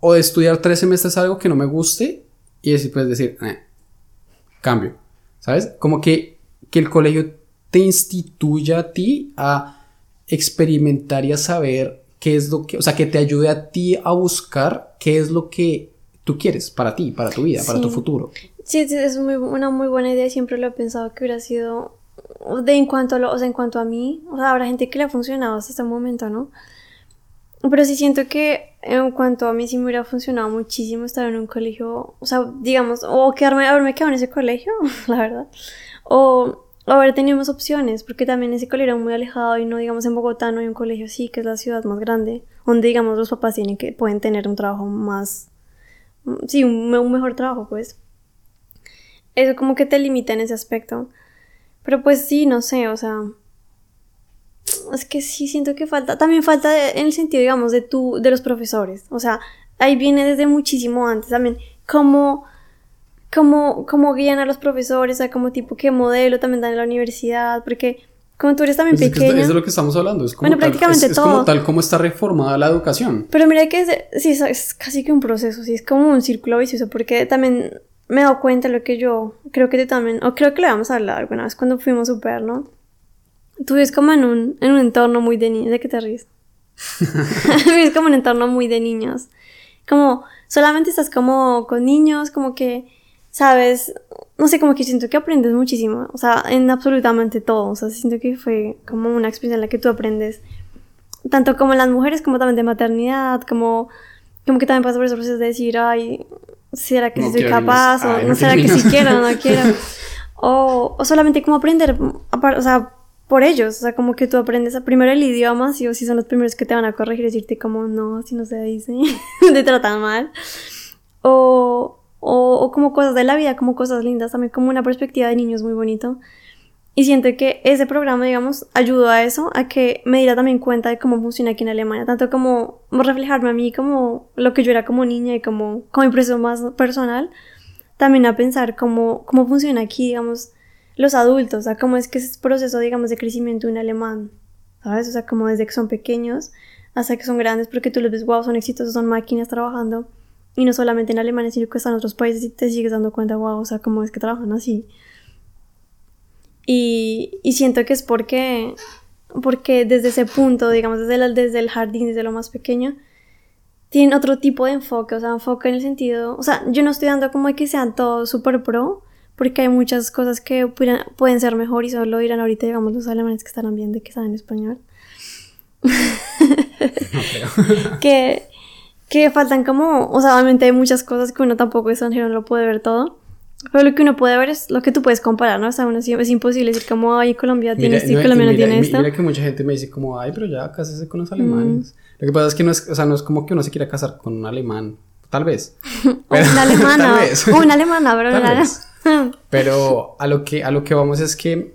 O de estudiar tres semestres algo que no me guste y después decir, eh, cambio, ¿sabes? Como que, que el colegio te instituya a ti a experimentar y a saber qué es lo que, o sea, que te ayude a ti a buscar qué es lo que tú quieres para ti, para tu vida, para tu futuro. Sí, es muy, una muy buena idea, siempre lo he pensado que hubiera sido de en cuanto a lo, o sea, en cuanto a mí, o sea, habrá gente que le ha funcionado hasta este momento, ¿no? Pero sí siento que en cuanto a mí sí me hubiera funcionado muchísimo estar en un colegio, o sea, digamos, o quedarme, haberme quedado en ese colegio, *laughs* la verdad, o, haber tenido más opciones, porque también ese colegio era muy alejado y no, digamos, en Bogotá no hay un colegio así, que es la ciudad más grande, donde, digamos, los papás tienen que, pueden tener un trabajo más, sí, un, un mejor trabajo, pues. Eso como que te limita en ese aspecto. Pero pues sí, no sé, o sea, es que sí siento que falta, también falta en el sentido, digamos, de tu, de los profesores. O sea, ahí viene desde muchísimo antes también, cómo, cómo, cómo guían a los profesores, o sea, como tipo qué modelo también dan en la universidad, porque como tú eres también pues pequeña. Es, es, de lo que estamos hablando, es como, tal, es, como tal como está reformada la educación. Pero mira que es, sí, es, casi que un proceso, sí, es como un círculo vicioso, porque también me he dado cuenta de lo que yo creo que tú también, o creo que le vamos a hablar alguna vez cuando fuimos super, ¿no? Tú vives como en un, en un entorno muy de niños. ¿De qué te ríes? *laughs* *laughs* vives como en un entorno muy de niños. Como solamente estás como con niños, como que, sabes, no sé, como que siento que aprendes muchísimo. O sea, en absolutamente todo. O sea, siento que fue como una experiencia en la que tú aprendes. Tanto como en las mujeres, como también de maternidad, como, como que también pasa por esos procesos de decir, ay, ¿será que soy capaz? o no será que si quiero no quiero. *laughs* o, o solamente como aprender, o sea, por ellos, o sea, como que tú aprendes a primero el idioma, si o si son los primeros que te van a corregir y decirte como no, si no se dice, *laughs* te tratan mal, o, o, como cosas de la vida, como cosas lindas, también como una perspectiva de niños muy bonito. Y siento que ese programa, digamos, ayudó a eso, a que me diera también cuenta de cómo funciona aquí en Alemania, tanto como reflejarme a mí como lo que yo era como niña y como, como impresión más personal, también a pensar cómo, cómo funciona aquí, digamos, los adultos, o sea, cómo es que es ese proceso, digamos, de crecimiento de un alemán, ¿sabes? O sea, como desde que son pequeños hasta que son grandes, porque tú los ves, wow, son exitosos, son máquinas trabajando, y no solamente en Alemania, sino que están en otros países y te sigues dando cuenta, wow, o sea, cómo es que trabajan así. Y, y siento que es porque, porque desde ese punto, digamos, desde el, desde el jardín, desde lo más pequeño, tienen otro tipo de enfoque, o sea, enfoque en el sentido, o sea, yo no estoy dando como que sean todos súper pro, porque hay muchas cosas que pueden, pueden ser mejor y solo dirán ahorita, digamos, los alemanes que están bien de que saben español. *laughs* que, que faltan como, o sea, obviamente hay muchas cosas que uno tampoco extranjero no lo puede ver todo. Pero lo que uno puede ver es lo que tú puedes comparar, ¿no? O sea, uno es imposible decir como, ay, Colombia tiene esto y Colombia no tiene esto. Mira que mucha gente me dice como, ay, pero ya cásese con los alemanes. Lo que pasa es que no es, o sea, no es como que uno se quiera casar con un alemán, tal vez. *laughs* Pero, *laughs* una alemana, una alemana, pero tal *laughs* Pero a lo que a lo que vamos es que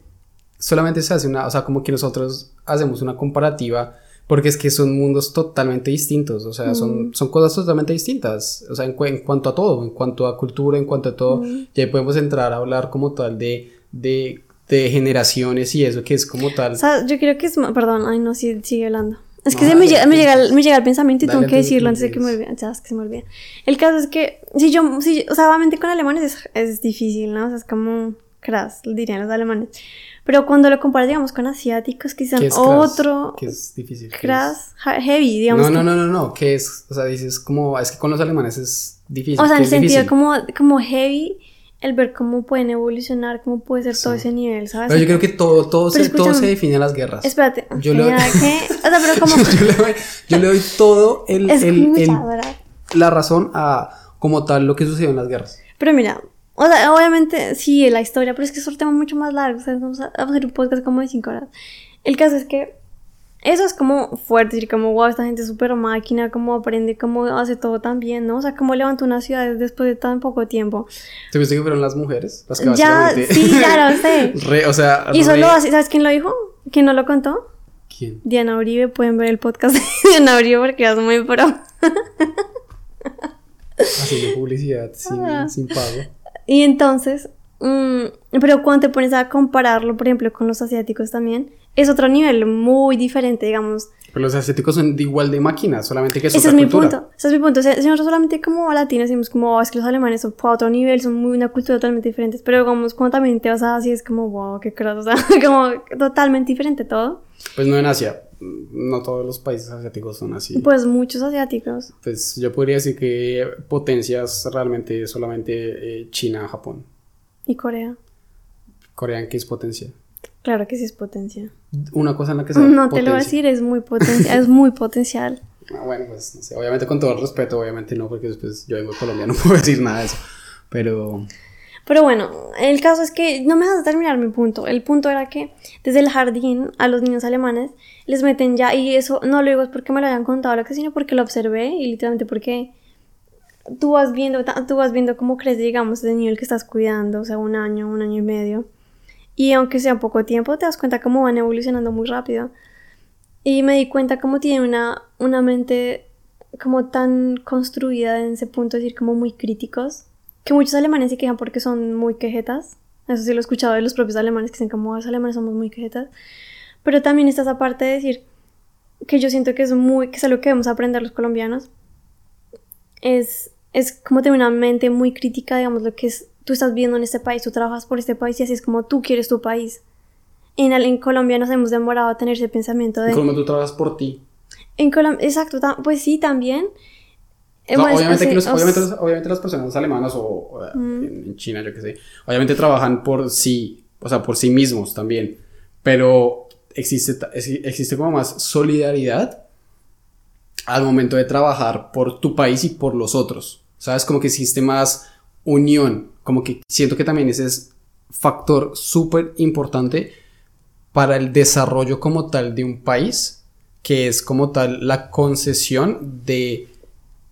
solamente se hace una, o sea, como que nosotros hacemos una comparativa porque es que son mundos totalmente distintos, o sea, son, son cosas totalmente distintas, o sea, en, cuanto a todo, en cuanto a cultura, en cuanto a todo, ya podemos entrar a hablar como tal de, de, de, generaciones y eso, que es como tal. O sea, yo creo que es, perdón, ay no, sí, sigue hablando. Es que me, llega, me, llega, me, llega, el pensamiento y tengo que decirlo antes de que me olvide. Es que se me olvida. El caso es que, si yo, si, o sea, obviamente con alemanes es, es difícil, ¿no? O sea, es como crass, dirían los alemanes. Pero cuando lo comparas, digamos, con asiáticos, quizás otro. Que es difícil. Crass, heavy, digamos. No, no, no, no, no, que es, o sea, dices como, es que con los alemanes es difícil. O sea, en el sentido como, como heavy, el ver cómo pueden evolucionar, cómo puede ser todo ese nivel, ¿sabes? Pero yo creo que todo, todo, se, todo se define en las guerras. Espérate. Yo le, doy... O sea, pero *laughs* como... yo, le doy, yo, le doy, todo el, el, el la razón a como tal lo que sucedió en las guerras. Pero mira, o sea, obviamente sí, la historia, pero es que es un tema mucho más largo. O sea, vamos a, hacer un podcast como de 5 horas. El caso es que eso es como fuerte, decir como, wow, esta gente es súper máquina, cómo aprende, cómo hace todo tan bien, ¿no? O sea, cómo levantó una ciudad después de tan poco tiempo. ¿Te viste que fueron las mujeres? Las que ya, sí, ya lo *laughs* sé. o sea, y solo así, ¿sabes quién lo dijo? ¿Quién no lo contó? ¿Quién? Diana Uribe, pueden ver el podcast *laughs* de Diana Uribe porque es muy pro. *laughs* Haciendo publicidad sin, ah. sin pago. Y entonces, mm, pero cuando te pones a compararlo, por ejemplo, con los asiáticos también, es otro nivel muy diferente, digamos. Pero los asiáticos son igual de máquinas, solamente que es Ese es mi punto. Ese es mi punto. O sea, nosotros solamente como latinos decimos como, oh, es que los alemanes son a otro nivel, son muy una cultura totalmente diferente. Pero digamos, cuando también te vas a Asia es como, wow, qué craso. *laughs* O sea, como totalmente diferente todo. Pues no en Asia. No todos los países asiáticos son así. Pues muchos asiáticos. Pues yo podría decir que potencias realmente solamente eh, China, Japón. ¿Y Corea? ¿Corea en qué es potencia? Claro que sí es potencia. Una cosa en la que se *laughs* No te lo voy a decir, es muy, potencia, es muy potencial. *laughs* Ah, bueno, pues no sé. Obviamente con todo el respeto, obviamente no, porque después yo vengo de Colombia, *laughs* no puedo decir nada de eso. Pero pero bueno, el caso es que no me dejas terminar mi punto. El punto era que desde el jardín a los niños alemanes les meten ya, y eso no lo digo es porque me lo hayan contado, lo que sino porque lo observé y literalmente porque tú vas viendo, tú vas viendo cómo crece, digamos, ese niño que estás cuidando, o sea, un año, un año y medio. Y aunque sea poco tiempo, te das cuenta cómo van evolucionando muy rápido. Y me di cuenta cómo tiene una, una mente como tan construida en ese punto, es decir, como muy críticos que muchos alemanes se quejan porque son muy quejetas. Eso sí lo he escuchado de los propios alemanes que dicen como los alemanes somos muy quejetas. Pero también está esa parte de decir que yo siento que es muy, que es algo que debemos aprender los colombianos. Es, es como tener una mente muy crítica, digamos, lo que es, tú estás viendo en este país, tú trabajas por este país y así es como tú quieres tu país. En, en Colombia nos hemos demorado a tener ese pensamiento de... Como tú trabajas por ti. En Colombia, exacto, pues sí, también. Eh, obviamente, que obviamente, las personas alemanas o, mm. en, China, yo que sé, obviamente trabajan por sí, o sea, por sí mismos también, pero existe, existe como más solidaridad al momento de trabajar por tu país y por los otros, ¿sabes? Como que existe más unión, como que siento que también ese es factor súper importante para el desarrollo como tal de un país, que es como tal la concesión de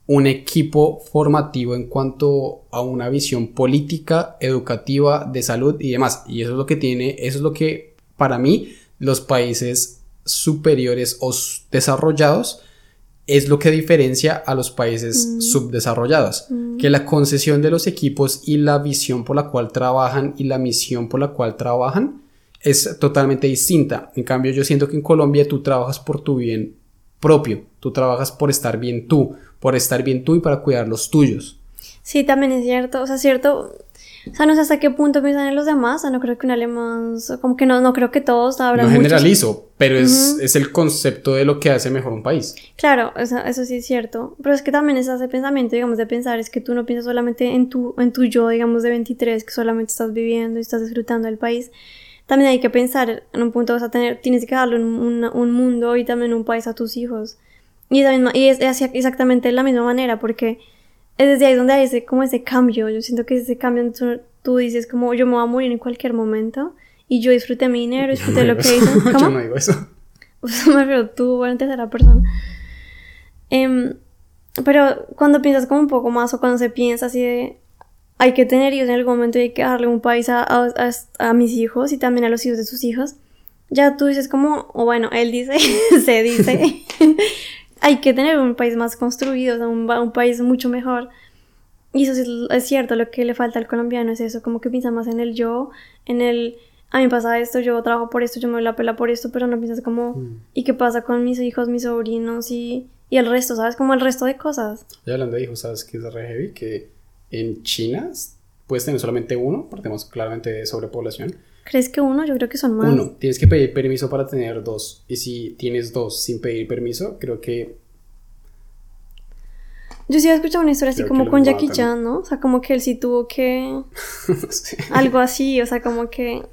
un equipo formativo en cuanto a una visión política, educativa, de salud y demás. Y eso es lo que tiene, eso es lo que para mí los países superiores o desarrollados es lo que diferencia a los países mm. subdesarrollados, mm. que la concesión de los equipos y la visión por la cual trabajan y la misión por la cual trabajan es totalmente distinta. En cambio, yo siento que en Colombia tú trabajas por tu bien propio, tú trabajas por estar bien tú, por estar bien tú y para cuidar los tuyos. Sí, también es cierto, o sea, cierto, o sea, no sé hasta qué punto piensan en los demás, o sea, no creo que un alemán, como que no, no creo que todos hablan No generalizo, pero es, es, el concepto de lo que hace mejor un país. Claro, eso, eso sí es cierto, pero es que también es ese pensamiento, digamos, de pensar, es que tú no piensas solamente en tu, en tu yo, digamos, de 23, que solamente estás viviendo y estás disfrutando del país, también hay que pensar en un punto vas a tener, tienes que darle un, un, mundo y también un país a tus hijos. Y, y es, es, exactamente de la misma manera, porque es desde ahí donde hay ese, como ese cambio. Yo siento que ese cambio, tú, tú dices como yo me voy a morir en cualquier momento y yo disfruté mi dinero, disfruté lo que hice. *laughs* ¿Cómo? yo no digo eso. *laughs* O sea, me refiero tú, en tercera persona. Eh, pero cuando piensas como un poco más o cuando se piensa así de, hay que tener hijos en algún momento y hay que darle un país a, a, mis hijos y también a los hijos de sus hijos. Ya tú dices como, o bueno, él dice, *laughs* se dice, hay que tener un país más construido, o sea, un, un, país mucho mejor. Y eso es, cierto, lo que le falta al colombiano es eso, como que piensa más en el yo, en el, a mí pasa esto, yo trabajo por esto, yo me doy la pela por esto, pero no piensas como, mm. ¿y qué pasa con mis hijos, mis sobrinos y, y el resto, ¿sabes? Como el resto de cosas. Ya hablando de hijos, ¿sabes qué es re heavy? Que en China puedes tener solamente uno, porque tenemos claramente sobrepoblación. ¿Crees que uno? Yo creo que son más. Uno. Tienes que pedir permiso para tener dos. Y si tienes dos sin pedir permiso, creo que. Yo sí he escuchado una historia así como con Jackie Chan, ¿no? O sea, como que él sí tuvo que. *laughs* Algo así, o sea, como que.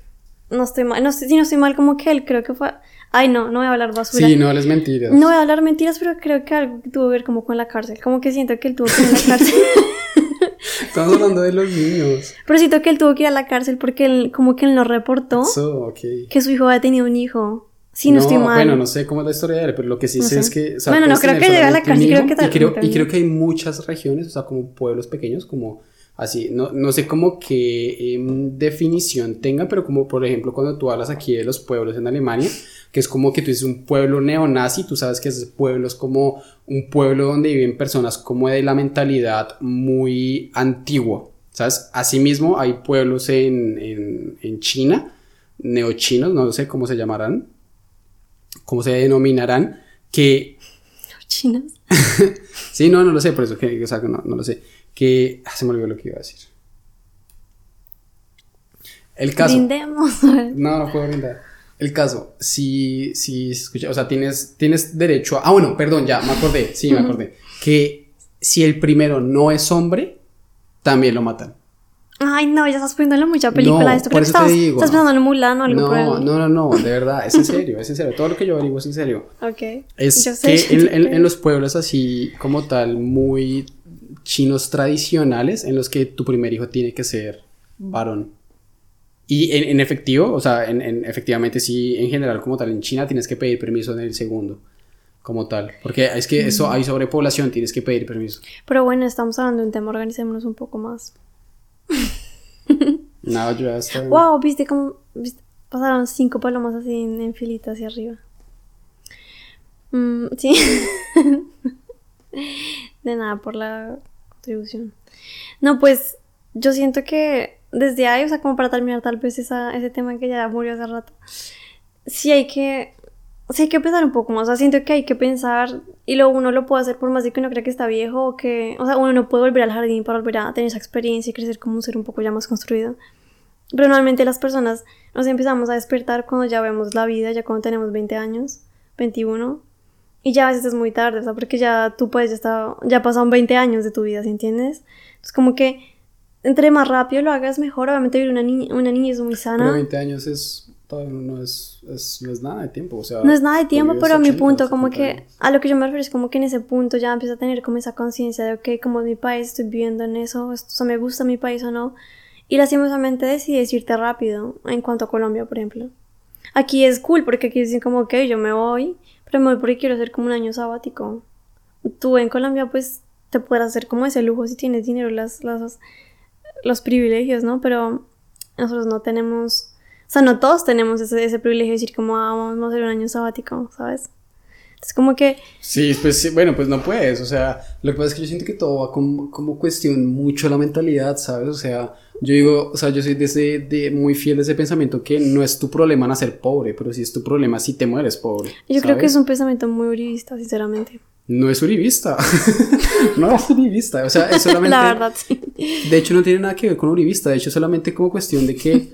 No estoy mal. No sé si no estoy mal, como que él creo que fue. Ay, no, no voy a hablar basura. Sí, no, es mentiras. No voy a hablar mentiras, pero creo que algo tuvo que ver como con la cárcel. Como que siento que él tuvo que ir a la cárcel. *laughs* Estamos hablando de los niños. Pero siento que él tuvo que ir a la cárcel porque él, como que él no reportó que su hijo había tenido un hijo. Sí, no, estoy mal. Bueno, no sé cómo es la historia de él, pero lo que sí sé. es que. bueno, no creo que llegue a la cárcel, creo que y creo, y creo que hay muchas regiones, o sea, como pueblos pequeños, como así. No, no sé cómo qué em, definición tenga, pero como por ejemplo cuando tú hablas aquí de los pueblos en Alemania, que es como que tú dices un pueblo neonazi, tú sabes que ese pueblo es como un pueblo donde viven personas como de la mentalidad muy antigua, ¿sabes? Asimismo hay pueblos en, en, en China, neochinos, no sé cómo se llamarán, cómo se denominarán, que... Neochinos. *laughs* sí, no, no lo sé, por eso que, o sea, no, no lo sé. Que... Ah, se me olvidó lo que iba a decir. El caso... Brindemos. No, no puedo brindar. El caso, si, si escucha, o sea, tienes, tienes derecho a. Ah, bueno, perdón, ya, me acordé, sí, me acordé. Que si el primero no es hombre, también lo matan. Ay, no, ya estás poniéndole mucha película esto. Creo que estás, estás pensando en Mulan o algo no, No, no, no, de verdad, es en *laughs* serio, es en serio. Todo lo que yo averiguo es en serio. Ok. Es *laughs* que en, en, los pueblos así, como tal, muy chinos tradicionales, en los que tu primer hijo tiene que ser varón. Y en, efectivo, o sea, en, efectivamente sí, en general como tal, en China tienes que pedir permiso en el segundo, como tal. Porque es que eso hay sobrepoblación, tienes que pedir permiso. Pero bueno, estamos hablando de un tema, organicémonos un poco más. *laughs* no, yo hasta... Wow, viste cómo pasaron cinco palomas así en, filita hacia arriba. Mm, sí. *laughs* de nada por la contribución. No, pues yo siento que desde ahí, o sea, como para terminar tal vez ese tema que ya murió hace rato, sí hay que, sí hay que pensar un poco más, o sea, siento que hay que pensar y luego uno lo puede hacer por más de que uno cree que está viejo o que, o sea, uno no puede volver al jardín para volver a tener esa experiencia y crecer como un ser un poco ya más construido. Pero normalmente las personas nos empezamos a despertar cuando ya vemos la vida, ya cuando tenemos 20 años, 21, y ya a veces es muy tarde, o sea, porque ya tú puedes, ya, está, ya pasaron 20 años de tu vida, ¿sí entiendes? Es como que entre más rápido lo hagas, mejor. Obviamente vivir una, niña, una niñez muy sana. Pero 20 años es, no, es, no es nada de tiempo, o sea... No es nada de tiempo, pero a mi punto, como que... A lo que yo me refiero es como que en ese punto ya empiezo a tener como esa conciencia de, ok, como mi país, estoy viviendo en eso, o sea, me gusta mi país o no. Y lastimosamente decidí irte rápido en cuanto a Colombia, por ejemplo. Aquí es cool porque aquí dicen como, ok, yo me voy, pero me voy porque quiero hacer como un año sabático. Tú en Colombia, pues te puedas hacer como ese lujo si tienes dinero, las, las, los privilegios, ¿no? Pero nosotros no tenemos, o sea, no todos tenemos ese, ese privilegio de decir como, ah, vamos a hacer un año sabático, ¿sabes? Es como que... Sí, pues bueno, pues no puedes, o sea, lo que pasa es que yo siento que todo va como, como cuestión mucho la mentalidad, ¿sabes? O sea, yo digo, o sea, yo soy de, ese, de muy fiel de ese pensamiento que no es tu problema nacer pobre, pero sí es tu problema si te mueres pobre. Yo creo que es un pensamiento muy uribista, sinceramente. No es uribista. *laughs* no es uribista. O sea, es *laughs* solamente. La verdad, sí. De hecho, no tiene nada que ver con uribista. De hecho, solamente como cuestión de que.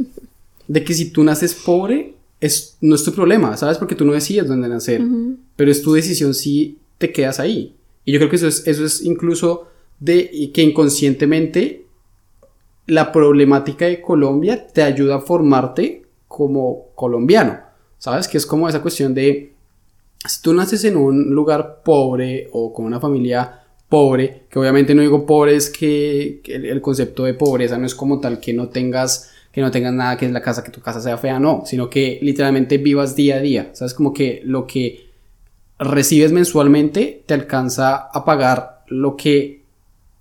de que si tú naces pobre, es, no es tu problema, ¿sabes? Porque tú no decides dónde nacer. Pero es tu decisión si te quedas ahí. Y yo creo que eso es, eso es incluso de que inconscientemente la problemática de Colombia te ayuda a formarte como colombiano. ¿Sabes? Que es como esa cuestión de si tú naces en un lugar pobre o con una familia pobre, que obviamente no digo pobre es que, el, concepto de pobreza no es como tal que no tengas que no tengas nada que es la casa que tu casa sea fea, no, sino que literalmente vivas día a día, sabes como que lo que recibes mensualmente te alcanza a pagar lo que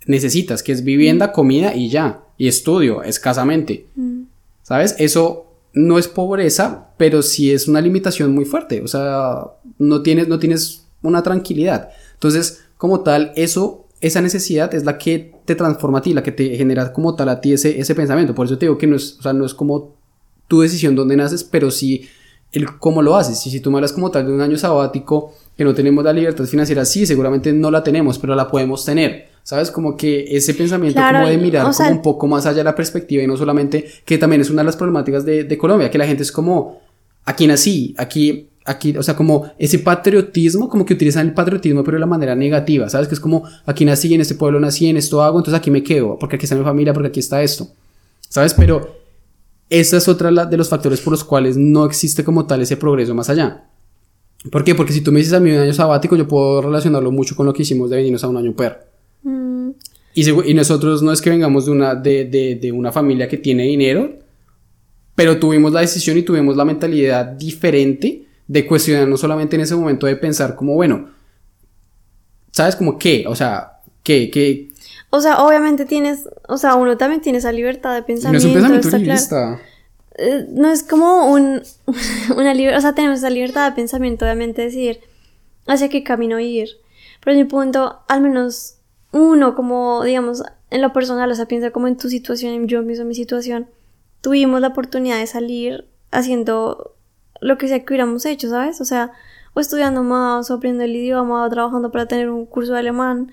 necesitas, que es vivienda, comida y ya, y estudio escasamente. Mm. ¿Sabes? Eso no es pobreza, pero sí es una limitación muy fuerte. O sea, no tienes, no tienes una tranquilidad. Entonces, como tal, eso, esa necesidad es la que te transforma a ti, la que te genera como tal a ti ese, ese pensamiento. Por eso te digo que no es, o sea, no es como tu decisión dónde naces, pero sí el cómo lo haces. Y si tú me hablas como tal de un año sabático, que no tenemos la libertad financiera, sí, seguramente no la tenemos, pero la podemos tener. ¿Sabes? Como que ese pensamiento como de mirar como un poco más allá de la perspectiva y no solamente, que también es una de las problemáticas de, de Colombia, que la gente es como, aquí nací, aquí, aquí, o sea, como ese patriotismo, como que utilizan el patriotismo pero de la manera negativa, ¿sabes? Que es como, aquí nací, en este pueblo nací, en esto hago, entonces aquí me quedo, porque aquí está mi familia, porque aquí está esto, ¿sabes? Pero esa es otra de los factores por los cuales no existe como tal ese progreso más allá. ¿Por qué? Porque si tú me dices a mí un año sabático, yo puedo relacionarlo mucho con lo que hicimos de venirnos a un año per. Mm. Y, y, nosotros no es que vengamos de una, de, de, de, una familia que tiene dinero, pero tuvimos la decisión y tuvimos la mentalidad diferente de cuestionar no solamente en ese momento de pensar como, bueno, ¿sabes como qué? O sea, ¿qué? ¿Qué? O sea, obviamente tienes, o sea, uno también tiene esa libertad de pensamiento. No es un pensamiento eh, no es como un, *laughs* una libertad, o sea, tenemos esa libertad de pensamiento, obviamente, decir hacia qué camino ir. Pero en mi punto, al menos uno, como digamos, en lo personal, o sea, piensa como en tu situación, yo mismo, en mi situación, tuvimos la oportunidad de salir haciendo lo que sea que hubiéramos hecho, ¿sabes? O sea, o estudiando más, o aprendiendo el idioma, o trabajando para tener un curso de alemán,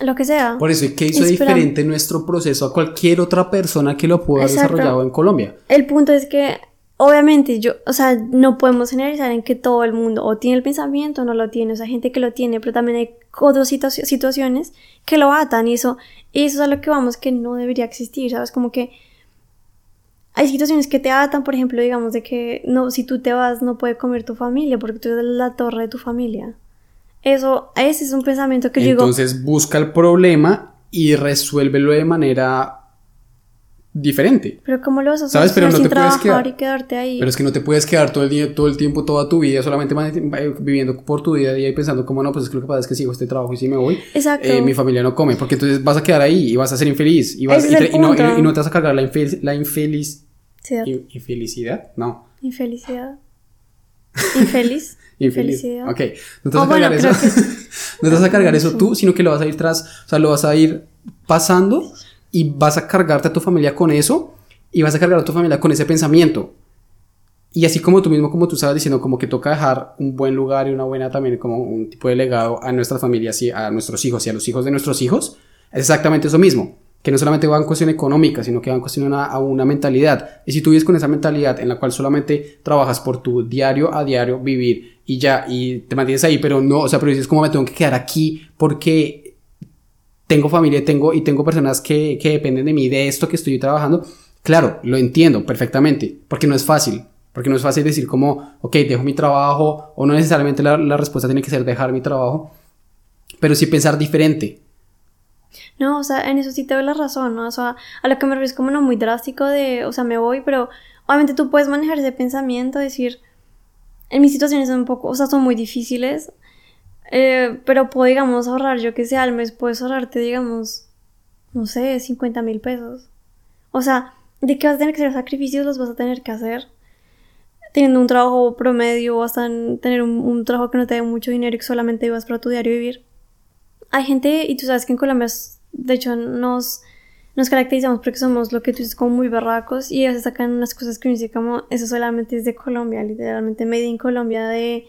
lo que sea. Por eso, ¿qué hizo diferente nuestro proceso a cualquier otra persona que lo pueda haber desarrollado en Colombia? El punto es que, obviamente, yo, o sea, no podemos generalizar en que todo el mundo o tiene el pensamiento o no lo tiene, o sea, gente que lo tiene, pero también hay otras situaciones que lo atan y eso, y eso es a lo que vamos que no debería existir, ¿sabes? Como que hay situaciones que te atan, por ejemplo, digamos, de que no, si tú te vas no puede comer tu familia porque tú eres la torre de tu familia. Eso, ese es un pensamiento que yo digo. Entonces busca el problema y resuélvelo de manera diferente. Pero ¿cómo lo vas a hacer? ¿Sabes? Pero no te puedes quedar y quedarte ahí. Pero es que no te puedes quedar todo el día, todo el tiempo, toda tu vida solamente viviendo por tu día a día y pensando como no, pues es que lo que pasa es que sigo este trabajo y si me voy, Exacto. Eh, mi familia no come, porque entonces vas a quedar ahí y vas a ser infeliz y vas y, no, y, no, te vas a cargar la, la infeliz infelicidad, no. Infelicidad. Infeliz. Infelicidad. Ok. No te vas a cargar eso. *laughs* no te vas a cargar eso tú, sino que lo vas a ir tras, o sea, lo vas a ir pasando y vas a cargarte a tu familia con eso y vas a cargar a tu familia con ese pensamiento. Y así como tú mismo, como tú estabas diciendo, como que toca dejar un buen lugar y una buena también, como un tipo de legado a nuestras familias y a nuestros hijos y a los hijos de nuestros hijos, es exactamente eso mismo que no solamente va en cuestión económica, sino que va en cuestión a, una mentalidad. Y si tú vives con esa mentalidad en la cual solamente trabajas por tu diario a diario vivir y ya, y te mantienes ahí, pero no, o sea, pero dices, ¿cómo me tengo que quedar aquí? Porque tengo familia tengo, y tengo personas que, que dependen de mí, de esto que estoy trabajando. Claro, lo entiendo perfectamente, porque no es fácil. Porque no es fácil decir como, ok, dejo mi trabajo, o no necesariamente la, la respuesta tiene que ser dejar mi trabajo, pero sí pensar diferente no, o sea, en eso sí te doy la razón, ¿no? O sea, a lo que me refiero es como no muy drástico de, o sea, me voy, pero obviamente tú puedes manejar ese pensamiento, decir, en mis situaciones son un poco, o sea, son muy difíciles, Eh, pero puedo, digamos, ahorrar, yo que sé, al mes puedes ahorrarte, digamos, no sé, 50 mil pesos. O sea, ¿de qué vas a tener que hacer sacrificios? Los vas a tener que hacer. Teniendo un trabajo promedio o hasta tener un, trabajo que no te dé mucho dinero y que solamente ibas para tu diario vivir. Hay gente, y tú sabes que en Colombia, de hecho, nos, nos caracterizamos porque somos lo que tú dices como muy barracos y a veces sacan unas cosas que uno dice como eso solamente es de Colombia, literalmente made in Colombia de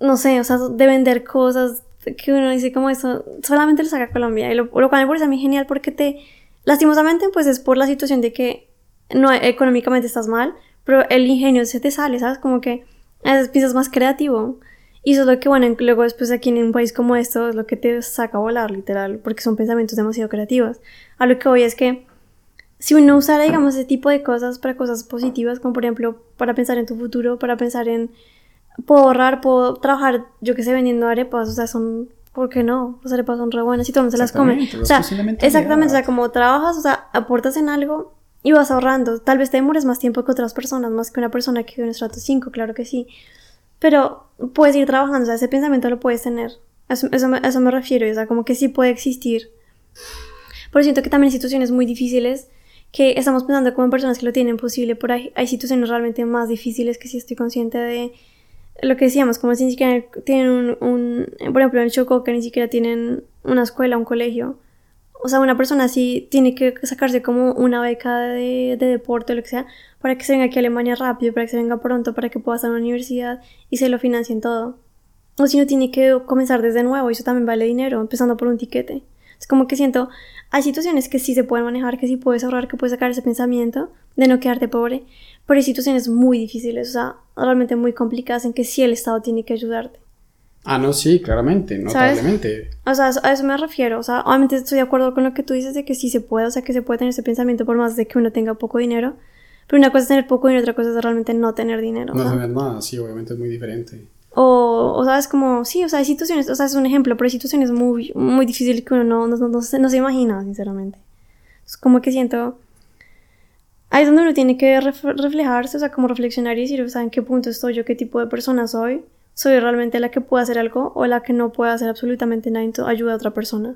no sé, o sea, de vender cosas que uno dice como eso, solamente lo saca Colombia. Y lo, lo cual me parece a mí genial porque te, lastimosamente, pues es por la situación de que no económicamente estás mal, pero el ingenio se te sale, ¿sabes? Como que a veces piensas más creativo. Y eso es lo que, bueno, luego después aquí en un país como esto es lo que te saca a volar, literal, porque son pensamientos demasiado creativos. A lo que voy es que si uno usara, digamos, ese tipo de cosas para cosas positivas, como por ejemplo para pensar en tu futuro, para pensar en puedo ahorrar, puedo trabajar, yo que sé, vendiendo arepas, o sea, son, ¿por qué no? Las arepas son re buenas y todo se las come. O sea, exactamente, o sea, como trabajas, o sea, aportas en algo y vas ahorrando. Tal vez te demores más tiempo que otras personas, más que una persona que vive en estrato 5, claro que sí. Pero puedes ir trabajando, o sea, ese pensamiento lo puedes tener. Eso, eso, me, refiero, o sea, como que sí puede existir. Pero siento que también hay situaciones muy difíciles que estamos pensando como personas que lo tienen posible, pero hay, hay situaciones realmente más difíciles que sí estoy consciente de lo que decíamos, como si ni siquiera tienen un, un, por ejemplo en Chocó que ni siquiera tienen una escuela, un colegio. O sea, una persona así tiene que sacarse como una beca de, de deporte o lo que sea para que se venga aquí a Alemania rápido, para que se venga pronto, para que pueda estar en la universidad y se lo financien todo. O si no, tiene que comenzar desde nuevo y eso también vale dinero, empezando por un tiquete. Es como que siento, hay situaciones que sí se pueden manejar, que sí puedes ahorrar, que puedes sacar ese pensamiento de no quedarte pobre, pero hay situaciones muy difíciles, o sea, realmente muy complicadas en que sí el Estado tiene que ayudarte. Ah, no, sí, claramente, notablemente. O sea, a eso me refiero. O sea, obviamente estoy de acuerdo con lo que tú dices de que sí se puede, o sea, que se puede tener ese pensamiento por más de que uno tenga poco dinero. Pero una cosa es tener poco dinero, otra cosa es realmente no tener dinero. No tener nada, sí, obviamente es muy diferente. O, o sabes, como, sí, o sea, hay situaciones, o sea, es un ejemplo, pero hay situaciones muy, muy difíciles que uno no, no, no, no se, no se imagina, sinceramente. Es como que siento ahí es donde uno tiene que reflejarse, o sea, como reflexionar y decir, o sea, en qué punto estoy yo, qué tipo de persona soy. ¿Soy realmente la que puede hacer algo o la que no puede hacer absolutamente nada y ayuda a otra persona?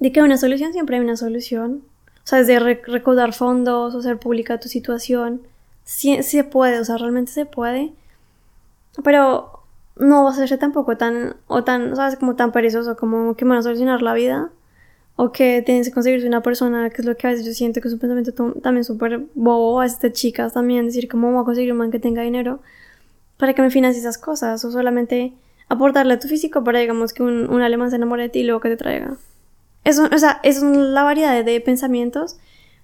De que hay una solución, siempre hay una solución. O sea, desde recaudar fondos o hacer pública tu situación. Sí, se puede, o sea, realmente se puede. Pero no va a ser tampoco tan, o tan, ¿sabes? Como tan perezoso, como que van a solucionar la vida o que tienes que conseguirse una persona, que es lo que a veces yo siento que es un pensamiento también súper bobo a estas chicas también, decir cómo voy a conseguir un man que tenga dinero para que me financie esas cosas, o solamente aportarle a tu físico para, digamos, que un, un alemán se enamore de ti y luego que te traiga. Eso, o sea, es la variedad de, pensamientos,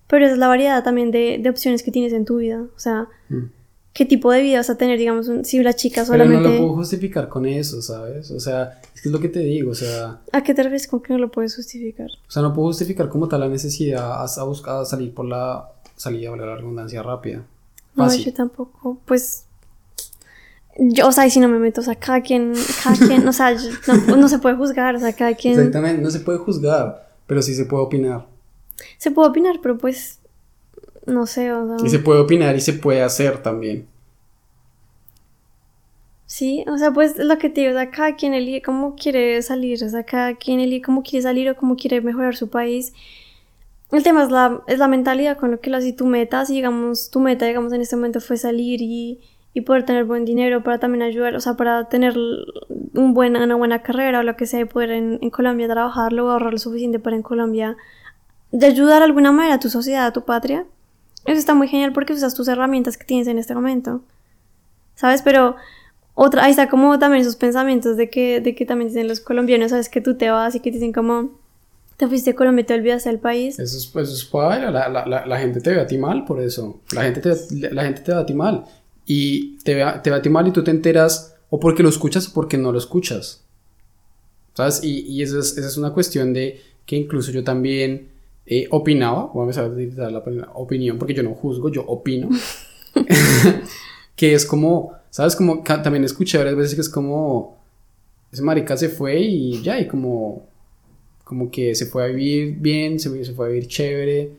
pero es la variedad también de, de, opciones que tienes en tu vida, o sea... Mm qué tipo de vida vas a tener, digamos, si la chica solamente... Pero no lo puedo justificar con eso, ¿sabes? O sea, es que es lo que te digo, o sea... ¿A qué te refieres con que no lo puedes justificar? O sea, no puedo justificar como tal la necesidad a, buscar salir por la salida, o la redundancia rápida. No, yo tampoco, pues... Yo, o sea, y si no me meto, o sea, cada quien, cada quien, o sea, no, no se puede juzgar, o sea, cada quien... Exactamente, no se puede juzgar, pero sí se puede opinar. Se puede opinar, pero pues no sé, o sea... Y se puede opinar y se puede hacer también. Sí, o sea, pues lo que te digo, o sea, cada quien elige cómo quiere salir, o sea, cada quien elige cómo quiere salir o cómo quiere mejorar su país. El tema es la, es la mentalidad con lo que lo haces tu meta, si digamos, tu meta, digamos, en este momento fue salir y, y poder tener buen dinero para también ayudar, o sea, para tener un buen, una buena carrera o lo que sea, y poder en, en Colombia trabajarlo, ahorrar lo suficiente para en Colombia, de ayudar de alguna manera a tu sociedad, a tu patria, eso está muy genial porque usas tus herramientas que tienes en este momento. ¿Sabes? Pero otra, ahí está como también esos pensamientos de que, de que también dicen los colombianos, ¿sabes? Que tú te vas y que dicen como, te fuiste a Colombia te olvidaste del país. Eso es, pues, es la, la, la, la, gente te ve a ti mal por eso. La gente te, la gente te ve a ti mal. Y te a, te a ti mal y tú te enteras o porque lo escuchas o porque no lo escuchas. ¿Sabes? Y, y esa, es, esa es una cuestión de que incluso yo también eh, opinaba, vamos a utilizar la opinión porque yo no juzgo, yo opino, *laughs* *laughs* que es como, ¿sabes? Como también escuché varias veces que es como, ese marica se fue y ya, y como, como que se fue a vivir bien, se, se fue a vivir chévere,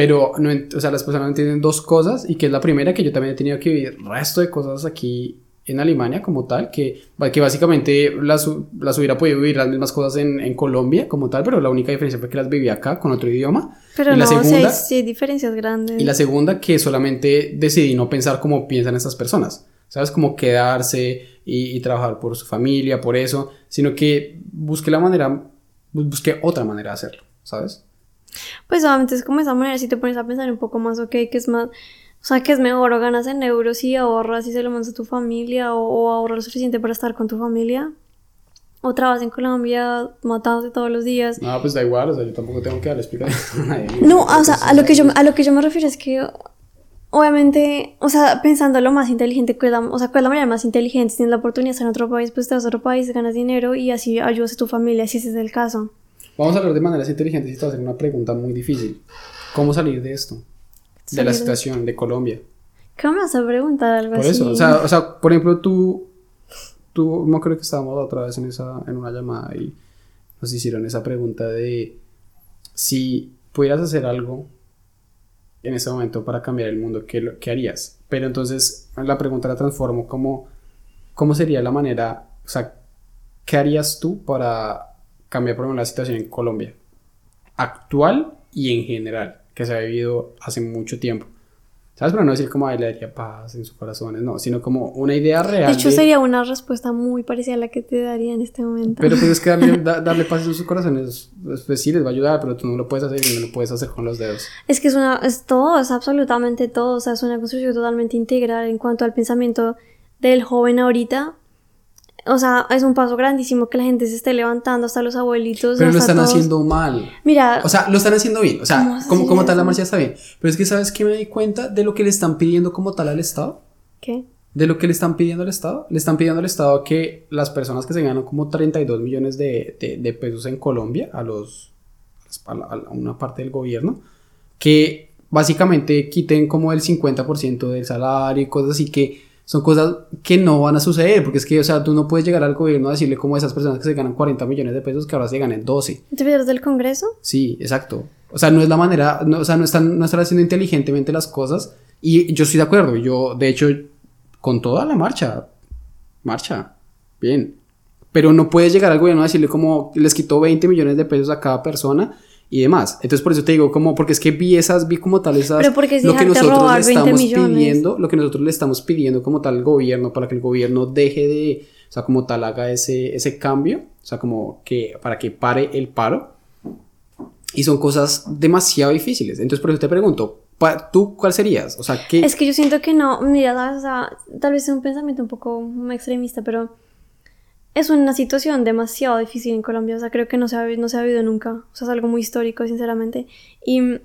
pero, no, o sea, las personas entienden dos cosas y que es la primera que yo también he tenido que vivir resto de cosas aquí en Alemania como tal, que, que básicamente las, las hubiera podido vivir las mismas cosas en, en, Colombia como tal, pero la única diferencia fue que las vivía acá con otro idioma. Pero y no, la segunda, sí diferencias grandes. y la segunda que solamente decidí no pensar como piensan estas personas, ¿sabes? Como quedarse y, y trabajar por su familia, por eso, sino que busqué la manera, busqué otra manera de hacerlo, ¿sabes? Pues obviamente es como esa manera, si te pones a pensar un poco más, ok, que es más, o sea, que es mejor o ganas en euros y ahorras y se lo mandas a tu familia o, o ahorras lo suficiente para estar con tu familia. O trabajas en Colombia matándote todos los días. No, pues da igual, o sea, yo tampoco tengo que darle explicación a *laughs* nadie. No, o sea, a lo que yo, a lo que yo me refiero es que obviamente, o sea, pensando lo más inteligente, ¿cuál es la, o sea, cuál es la manera más inteligente? Si tienes la oportunidad de estar en otro país, pues te vas a otro país, ganas dinero y así ayudas a tu familia, si ese es el caso. Vamos a hablar de maneras inteligentes y te voy a hacer una pregunta muy difícil. ¿Cómo salir de esto? De la situación de Colombia. ¿Cómo me vas a preguntar algo Por así? eso, o sea, o sea, por ejemplo, tú, tú, no creo que estábamos otra vez en esa, en una llamada y nos hicieron esa pregunta de si pudieras hacer algo en ese momento para cambiar el mundo, ¿qué, qué harías? Pero entonces la pregunta la transformo como, ¿cómo sería la manera, o sea, qué harías tú para cambiar, por ejemplo, la situación en Colombia? Actual y en general, que se ha vivido hace mucho tiempo. ¿Sabes? Pero no decir como, le daría paz en sus corazones, no, sino como una idea real. De hecho, de- sería una respuesta muy parecida a la que te daría en este momento. Pero pues es que darle, *laughs* da- darle paz en sus corazones, pues, pues sí les va a ayudar, pero tú no lo puedes hacer y no lo puedes hacer con los dedos. Es que es una, es todo, es absolutamente todo, o sea, es una construcción totalmente integral en cuanto al pensamiento del joven ahorita. O sea, es un paso grandísimo que la gente se esté levantando, hasta los abuelitos. Pero lo están todos. haciendo mal. Mira, O sea, lo están haciendo bien. O ¿Cómo sea, como, tal la marcha está bien. Pero es que, ¿sabes qué me di cuenta de lo que le están pidiendo como tal al Estado? ¿qué? De lo que le están pidiendo al Estado. Le están pidiendo al Estado que las personas que se ganan como 32 millones de, de- de pesos en Colombia, a los a, la- a una parte del gobierno, que básicamente quiten como el 50% del salario y cosas así que son cosas que no van a suceder, porque es que, o sea, tú no puedes llegar al gobierno a decirle como esas personas que se ganan 40 millones de pesos que ahora se ganen 12. ¿Te pierdes del Congreso? Sí, exacto. O sea, no es la manera, no, o sea, no están, no están haciendo inteligentemente las cosas. Y yo estoy de acuerdo. Yo, de hecho, con toda la marcha, marcha, bien. Pero no puedes llegar al gobierno a decirle como les quitó 20 millones de pesos a cada persona y demás. Entonces, por eso te digo, como, porque es que vi esas, vi como tal esas. Pero porque es lo que nosotros le 20 estamos millones. pidiendo, lo que nosotros le estamos pidiendo como tal al gobierno para que el gobierno deje de, o sea, como tal haga ese, ese cambio, o sea, como que para que pare el paro. Y son cosas demasiado difíciles. Entonces, por eso te pregunto, ¿tú cuál serías? O sea, ¿qué? Es que yo siento que no, mira. O sea, tal vez es un pensamiento un poco extremista, pero es una situación demasiado difícil en Colombia, o sea, creo que no se ha, no se ha vivido nunca, o sea, es algo muy histórico, sinceramente. Y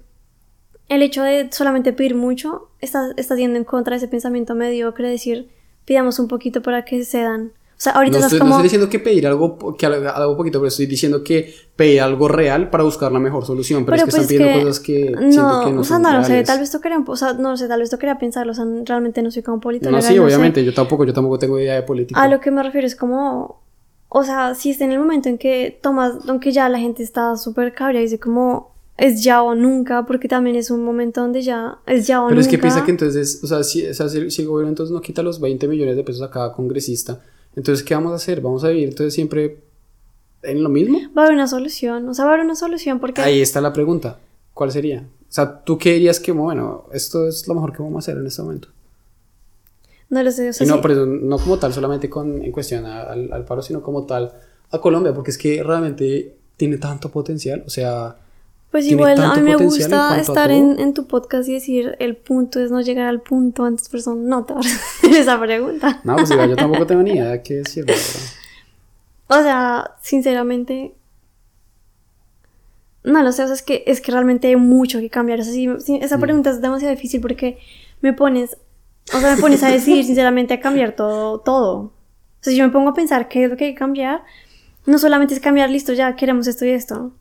el hecho de solamente pedir mucho está, está yendo en contra de ese pensamiento mediocre, de decir, pidamos un poquito para que se dan. O sea, ahorita no, estás estoy, no como... estoy diciendo que pedir algo, que algo, poquito, pero estoy diciendo que pedir algo real para buscar la mejor solución. Pero, es que están pues pidiendo que- cosas que siento no, que no o sea, son no lo sé, reales. tal vez tocaría, o sea, no sé, tal vez tocaría pensarlo, o sea, realmente no soy como politóloga. No, sí, sé. obviamente, yo tampoco, yo tampoco tengo idea de política. A lo que me refiero es como, o sea, si está en el momento en que tomas, aunque ya la gente está súper cabria y dice como, es ya o nunca, porque también es un momento donde ya es ya o Pero nunca. es que piensa que entonces, o sea, si, o sea, si el gobierno entonces no quita los 20 millones de pesos a cada congresista, entonces, ¿qué vamos a hacer? ¿Vamos a vivir entonces siempre en lo mismo? Va a haber una solución, o sea, va a haber una solución porque... Ahí está la pregunta. ¿Cuál sería? O sea, ¿tú qué dirías que, bueno, esto es lo mejor que vamos a hacer en este momento? No lo sé, o sea, Y no, sí- por eso, no como tal, solamente con, en cuestión a- al, al paro, sino como tal a Colombia, porque es que realmente tiene tanto potencial. O sea, pues igual a mí me en gusta estar en, en tu podcast y decir, el punto es no llegar al punto antes, pero son no te vas a *laughs* hacer esa pregunta. no, pues igual yo tampoco tengo ni idea de qué *laughs* decir. O sea, sinceramente, no lo sé, o sea, es que, es que realmente hay mucho que cambiar. O sea, si- si- Mm. esa pregunta es demasiado difícil porque me pones, o sea, me pones a decir, *laughs* sinceramente, a cambiar todo, todo. O sea, si yo me pongo a pensar qué es lo que hay que cambiar, no solamente es cambiar, listo, ya queremos esto y esto.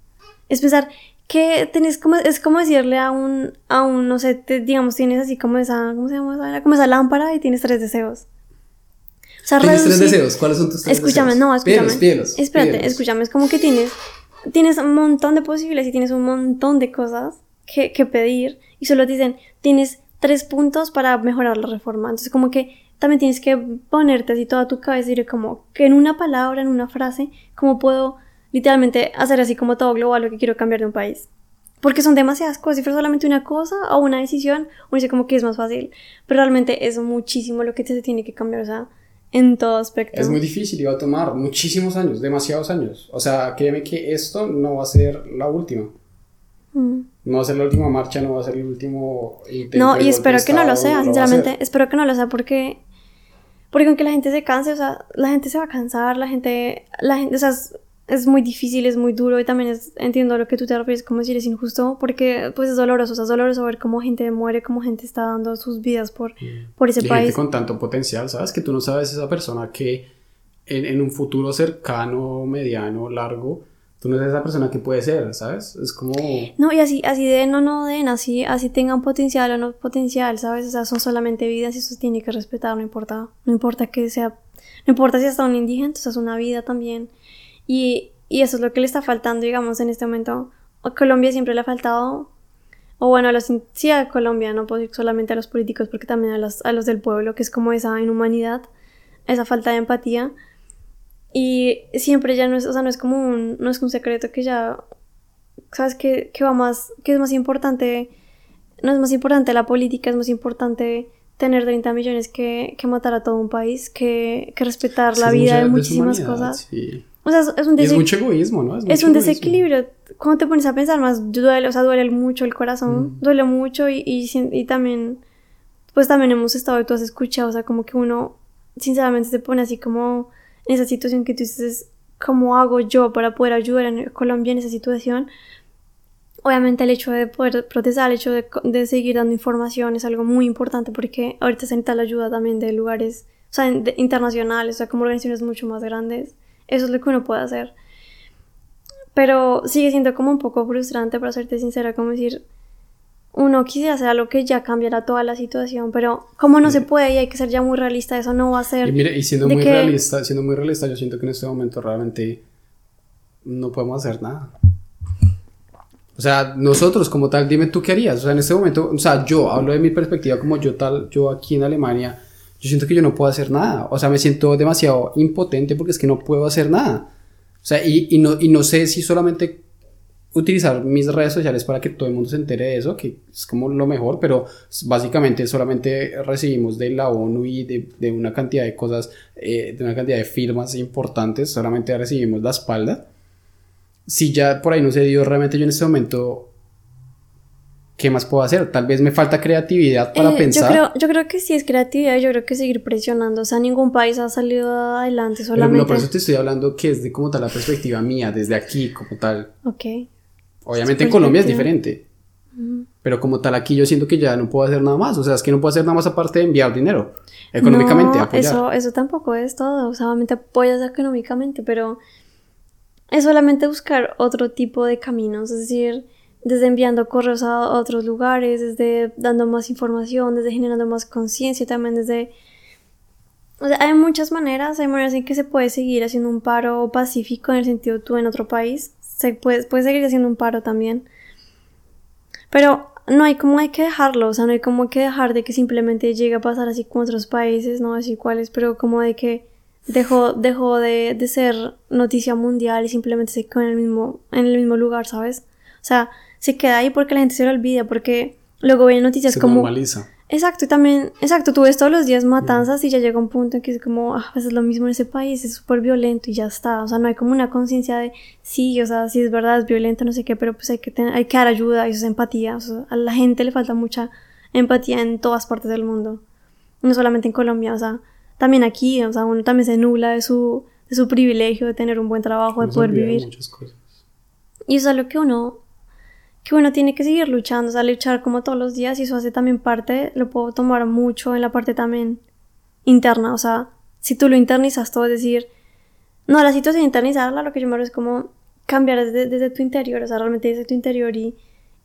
Es pensar que tenés como, es como decirle a un, a un, no sé, te- digamos, tienes así como esa, ¿cómo se llama? Como esa lámpara y tienes tres deseos. O sea, ¿Tienes tres deseos? ¿Cuáles son tus tres Escúchame, deseos? no, escúchame. Pídelos, pídelos, Espérate, escúchame, es como que tienes, tienes un montón de posibilidades y tienes un montón de cosas que, que pedir y solo te dicen, tienes tres puntos para mejorar la reforma. Entonces como que también tienes que ponerte así toda tu cabeza y decir como que en una palabra, en una frase, cómo puedo literalmente hacer así como todo global lo que quiero cambiar de un país. Porque son demasiadas cosas. Si fuera solamente una cosa o una decisión, uno dice como que es más fácil. Pero realmente es muchísimo lo que se tiene que cambiar, o sea, en todo aspecto. Es muy difícil y va a tomar muchísimos años, demasiados años. O sea, créeme que esto no va a ser la última. Mm. No va a ser la última marcha, no va a ser el último intento. No, y espero que no lo sea, sinceramente. Espero que no lo sea porque. Porque aunque la gente se canse, o sea, la gente se va a cansar, la gente. La gente, o sea, es muy difícil, es muy duro y también es, entiendo lo que tú te refieres, como decir es injusto, porque pues es doloroso, o sea, es doloroso ver cómo gente muere, cómo gente está dando sus vidas por, mm. por ese y país. Gente con tanto potencial, ¿sabes? Que tú no sabes esa persona que en, en un futuro cercano, mediano, largo, tú no sabes esa persona que puede ser, ¿sabes? Es como... No, y así, así den o no den, así, así tengan potencial o no potencial, ¿sabes? O sea, son solamente vidas y eso se tiene que respetar, no importa, no importa que sea, no importa si hasta un indígena, o sea, es una vida también y, y eso es lo que le está faltando, digamos, en este momento. A Colombia siempre le ha faltado, o bueno, a los, sí a Colombia, no puedo solamente a los políticos, porque también a los, a los del pueblo, que es como esa inhumanidad, esa falta de empatía. Y siempre ya no es, o sea, no es como un, no es un secreto que ya, ¿sabes? Que, que va más, que es más importante, no es más importante la política, es más importante tener 30 millones que, que matar a todo un país, que, que respetar la vida de muchísimas cosas. Sí. O sea, es un, es mucho egoísmo, ¿no? Es, un desequilibrio. Cuando te pones a pensar más, duele, o sea, duele mucho el corazón, mm. duele mucho y, y, y, también, pues también hemos estado y tú has escuchado, o sea, como que uno, sinceramente, se pone así como en esa situación que tú dices, ¿cómo hago yo para poder ayudar a Colombia en esa situación? Obviamente el hecho de poder protestar, el hecho de, de seguir dando información es algo muy importante porque ahorita se necesita la ayuda también de lugares, o sea, internacionales, o sea, como organizaciones mucho más grandes. Eso es lo que uno puede hacer. Pero sigue siendo como un poco frustrante, para serte sincera, como decir, uno quisiera hacer algo que ya cambiará toda la situación, pero como no se puede y hay que ser ya muy realista, eso no va a ser. Y mire, y siendo muy realista, siendo muy realista, yo siento que en este momento realmente no podemos hacer nada. O sea, nosotros como tal, dime tú qué harías. O sea, en este momento, o sea, yo hablo de mi perspectiva como yo tal, yo aquí en Alemania, yo siento que yo no puedo hacer nada. O sea, me siento demasiado impotente porque es que no puedo hacer nada. O sea, y, y, no, y no sé si solamente utilizar mis redes sociales para que todo el mundo se entere de eso, que es como lo mejor, pero básicamente solamente recibimos de la ONU y de, de una cantidad de cosas, eh, de una cantidad de firmas importantes, solamente recibimos la espalda. Si ya por ahí no se dio, realmente yo en este momento ¿qué más puedo hacer? Tal vez me falta creatividad para eh, pensar. Yo creo, yo creo que sí es creatividad, yo creo que seguir presionando. O sea, ningún país ha salido adelante solamente. No, por eso te estoy hablando que es de como tal la perspectiva mía, desde aquí, como tal. Ok. Obviamente en Colombia es diferente. Pero como tal aquí yo siento que ya no puedo hacer nada más. O sea, es que no puedo hacer nada más aparte de enviar dinero. Económicamente, no, Eso, eso tampoco es todo. O sea, solamente apoyas económicamente, pero es solamente buscar otro tipo de caminos. Es decir, desde enviando correos a otros lugares, desde dando más información, desde generando más conciencia, también desde... O sea, hay muchas maneras, hay maneras en que se puede seguir haciendo un paro pacífico en el sentido tú en otro país, se puede, puede seguir haciendo un paro también. Pero no hay como hay que dejarlo, o sea, no hay como que dejar de que simplemente llegue a pasar así con otros países, no así cuáles, pero como de que dejó, dejó de, de ser noticia mundial y simplemente se quedó en el mismo, en el mismo lugar, ¿sabes? O sea, se queda ahí porque la gente se lo olvida, porque luego ven noticias se como... Normaliza. Exacto, y también, exacto, tú ves todos los días matanzas y ya llega un punto en que es como, ah, pues es lo mismo en ese país, es súper violento y ya está, o sea, no hay como una conciencia de, sí, o sea, si es verdad, es violento, no sé qué, pero pues hay que, tener, hay que dar ayuda y eso es empatía, o sea, a la gente le falta mucha empatía en todas partes del mundo, no solamente en Colombia, o sea, también aquí, o sea, uno también se nula de su, de su privilegio de tener un buen trabajo, de poder vivir. Y eso es lo que uno que uno tiene que seguir luchando, o sea, luchar como todos los días y eso hace también parte, lo puedo tomar mucho en la parte también interna, o sea, si tú lo internizas todo, es decir, no, la situación internizarla, lo que yo me es como cambiar desde, desde, tu interior, o sea, realmente desde tu interior y,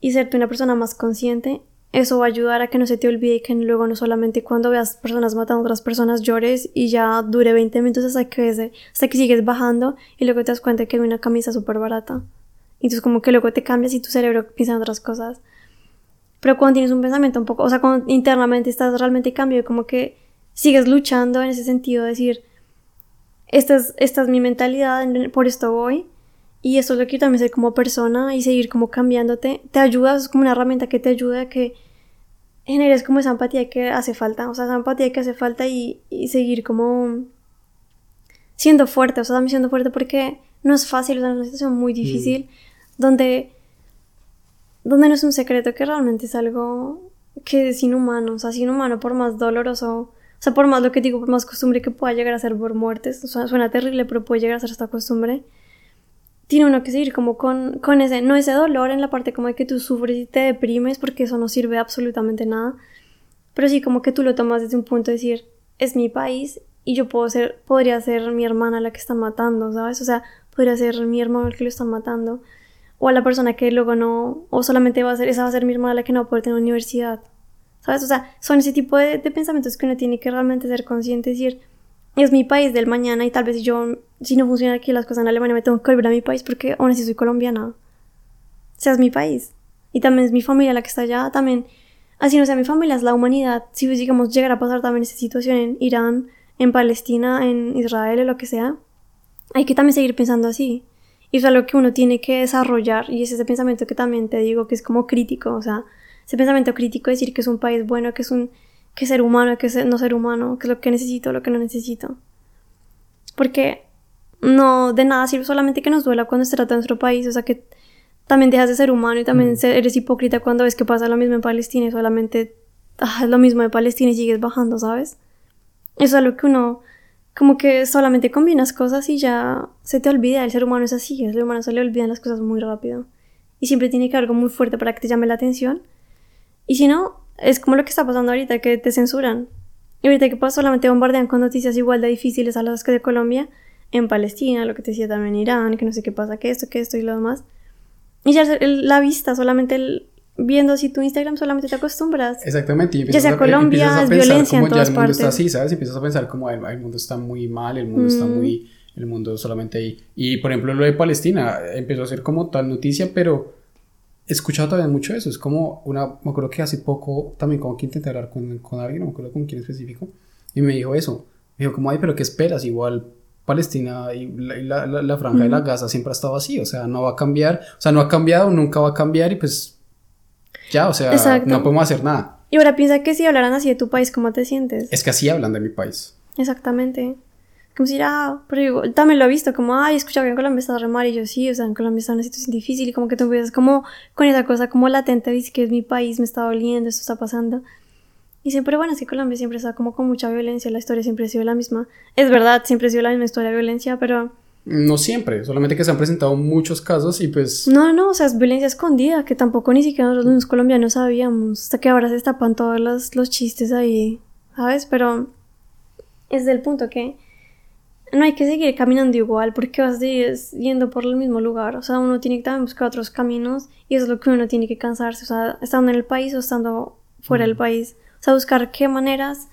y serte una persona más consciente, eso va a ayudar a que no se te olvide y que luego no solamente cuando veas personas matando a otras personas llores y ya dure 20 minutos hasta que, hasta que sigues bajando y luego te das cuenta que hay una camisa súper barata. Y entonces como que luego te cambias y tu cerebro piensa en otras cosas. Pero cuando tienes un pensamiento un poco, o sea, cuando internamente estás realmente cambio, como que sigues luchando en ese sentido, de decir, esta es, esta es mi mentalidad, por esto voy, y eso es lo que yo también ser como persona y seguir como cambiándote, te ayuda, es como una herramienta que te ayuda a que generes como esa empatía que hace falta, o sea, esa empatía que hace falta y, y seguir como siendo fuerte, o sea, también siendo fuerte porque no es fácil, o sea, es una situación muy difícil donde, donde no es un secreto que realmente es algo que es inhumano, o sea, es inhumano por más doloroso, o sea, por más lo que digo, por más costumbre que pueda llegar a ser por muertes, suena terrible, pero puede llegar a ser esta costumbre tiene uno que seguir como con, con ese, no ese dolor en la parte como de que tú sufres y te deprimes porque eso no sirve absolutamente nada, pero sí como que tú lo tomas desde un punto de decir, es mi país y yo puedo ser, podría ser mi hermana la que están matando, ¿sabes? O sea, podría ser mi hermano el que lo están matando, o a la persona que luego no, o solamente va a ser, esa va a ser mi hermana la que no puede tener universidad, ¿sabes? O sea, son ese tipo de, pensamientos que uno tiene que realmente ser consciente decir, es mi país del mañana y tal vez yo, si no funciona aquí las cosas en Alemania, me tengo que volver a mi país porque aún así soy colombiana. O sea, es mi país. Y también es mi familia la que está allá. También, así no sea mi familia, es la humanidad. Si, digamos, llegara a pasar también esa situación en Irán, en Palestina, en Israel o lo que sea, hay que también seguir pensando así. Y es algo que uno tiene que desarrollar. Y es ese pensamiento que también te digo que es como crítico. O sea, ese pensamiento crítico, decir que es un país bueno, que es un que ser humano, que no ser humano, que es lo que necesito, lo que no necesito. Porque no de nada sirve solamente que nos duela cuando se trata de nuestro país, o sea que también dejas de ser humano y también eres hipócrita cuando ves que pasa lo mismo en Palestina y solamente ah, es lo mismo de Palestina y sigues bajando, ¿sabes? Eso es lo que uno como que solamente combinas cosas y ya se te olvida, el ser humano es así, el ser humano se le olvidan las cosas muy rápido y siempre tiene que haber algo muy fuerte para que te llame la atención y si no, es como lo que está pasando ahorita, que te censuran. Y ahorita que pasa, solamente bombardean con noticias igual de difíciles a las que de Colombia, en Palestina, lo que te decía también Irán, que no sé qué pasa, que esto, que esto y lo demás. Y ya la vista, solamente el, viendo así tu Instagram, solamente te acostumbras. Exactamente. Y ya sea Colombia, es violencia en todas ya el mundo está así, ¿sabes? Empiezas a pensar como el, mundo está muy mal, el mundo está mm. muy... El mundo solamente ahí. Y por ejemplo lo de Palestina empezó a ser como tal noticia, pero he escuchado también mucho eso. Es como una. Me acuerdo que hace poco también como que intenté hablar con, con alguien, no me acuerdo con quién específico, y me dijo eso. Me dijo, como, ay, pero ¿qué esperas? Igual Palestina y la, la, franja de la Gaza siempre ha estado así, o sea, no va a cambiar, o sea, no ha cambiado, nunca va a cambiar y pues ya, o sea, no podemos hacer nada. Y ahora piensa que si hablaran así de tu país, ¿cómo te sientes? Es que así hablan de mi país. Exactamente. Como si, ah, pero yo también lo he visto, como, ay, he escuchado que en Colombia está re mal, y yo sí, o sea, en Colombia está una situación difícil, y como que tú empiezas como con esa cosa como latente, dices que es mi país, me está doliendo, esto está pasando. Y siempre, bueno, es que Colombia siempre está como con mucha violencia, la historia siempre ha sido la misma. Es verdad, siempre ha sido la misma historia de violencia, pero... No siempre, solamente que se han presentado muchos casos y pues... No, no, o sea, es violencia escondida, que tampoco ni siquiera nosotros los colombianos sabíamos, hasta que ahora se destapan todos los, los chistes ahí, ¿sabes? Pero es del punto que no hay que seguir caminando igual porque vas yendo por el mismo lugar. O sea, uno tiene que también buscar otros caminos y eso es lo que uno tiene que cansarse. O sea, estando en el país o estando fuera del país. O sea, buscar qué maneras,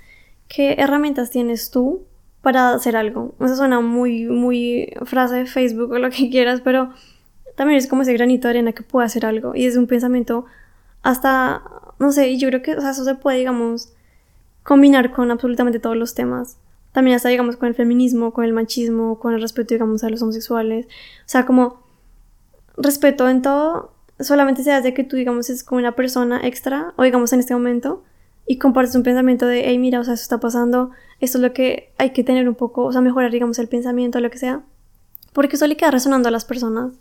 qué herramientas tienes tú para hacer algo. O sea, suena muy, muy frase de Facebook o lo que quieras, pero también es como ese granito de arena que puede hacer algo. Y es un pensamiento hasta, no sé, y yo creo que o sea, eso se puede, digamos, combinar con absolutamente todos los temas también hasta digamos con el feminismo, con el machismo, con el respeto digamos a los homosexuales, o sea, como respeto en todo, solamente se hace que tú digamos es como una persona extra o digamos en este momento y compartes un pensamiento de, hey, mira, o sea, eso está pasando, esto es lo que hay que tener un poco, o sea, mejorar digamos el pensamiento, lo que sea, porque eso le queda resonando a las personas.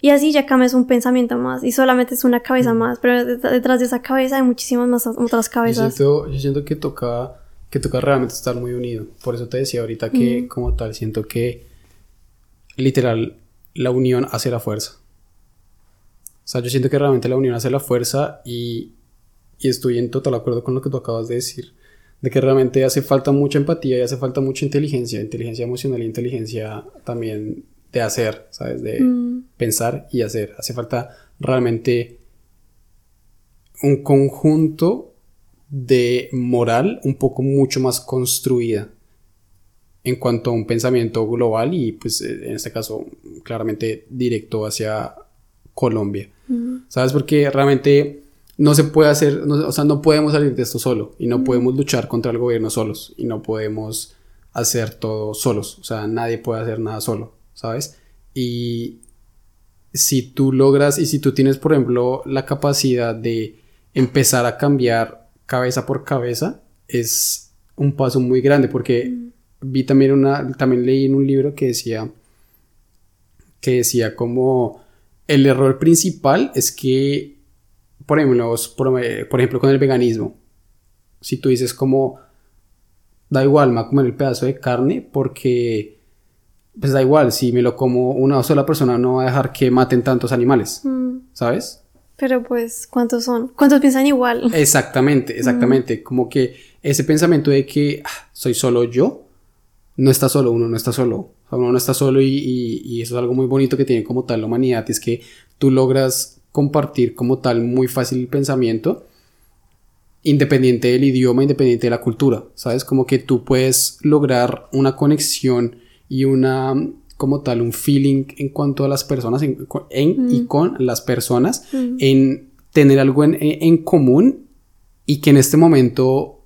Y así ya cambias un pensamiento más y solamente es una cabeza más, pero detrás de esa cabeza hay muchísimas más otras cabezas. Yo siento, yo siento que toca que toca realmente estar muy unido. Por eso te decía ahorita que como tal siento que literal la unión hace la fuerza. O sea, yo siento que realmente la unión hace la fuerza y, y estoy en total acuerdo con lo que tú acabas de decir. De que realmente hace falta mucha empatía y hace falta mucha inteligencia, inteligencia emocional y inteligencia también de hacer, ¿sabes? De mm. pensar y hacer. Hace falta realmente un conjunto de moral un poco mucho más construida en cuanto a un pensamiento global y pues en este caso claramente directo hacia Colombia. ¿Sabes? Porque realmente no se puede hacer, o sea, no podemos salir de esto solo y no podemos luchar contra el gobierno solos y no podemos hacer todo solos, o sea, nadie puede hacer nada solo, ¿sabes? Y si tú logras y si tú tienes, por ejemplo, la capacidad de empezar a cambiar cabeza por cabeza, es un paso muy grande porque vi también una, también leí en un libro que decía, que decía como el error principal es que, por ejemplo, por, ejemplo con el veganismo, si tú dices como, da igual, me voy a comer el pedazo de carne porque, pues da igual, si me lo como una sola persona no va a dejar que maten tantos animales, mm. ¿sabes? Pero pues, ¿cuántos son? ¿Cuántos piensan igual? *laughs* Exactamente, exactamente. Como que ese pensamiento de que ah, soy solo yo, no está solo, uno no está solo. uno no está solo y, eso es algo muy bonito que tiene como tal la humanidad, es que tú logras compartir como tal muy fácil el pensamiento, independiente del idioma, independiente de la cultura, ¿sabes? Como que tú puedes lograr una conexión y una, como tal, un feeling en cuanto a las personas, en, y con las personas, en tener algo en, en común y que en este momento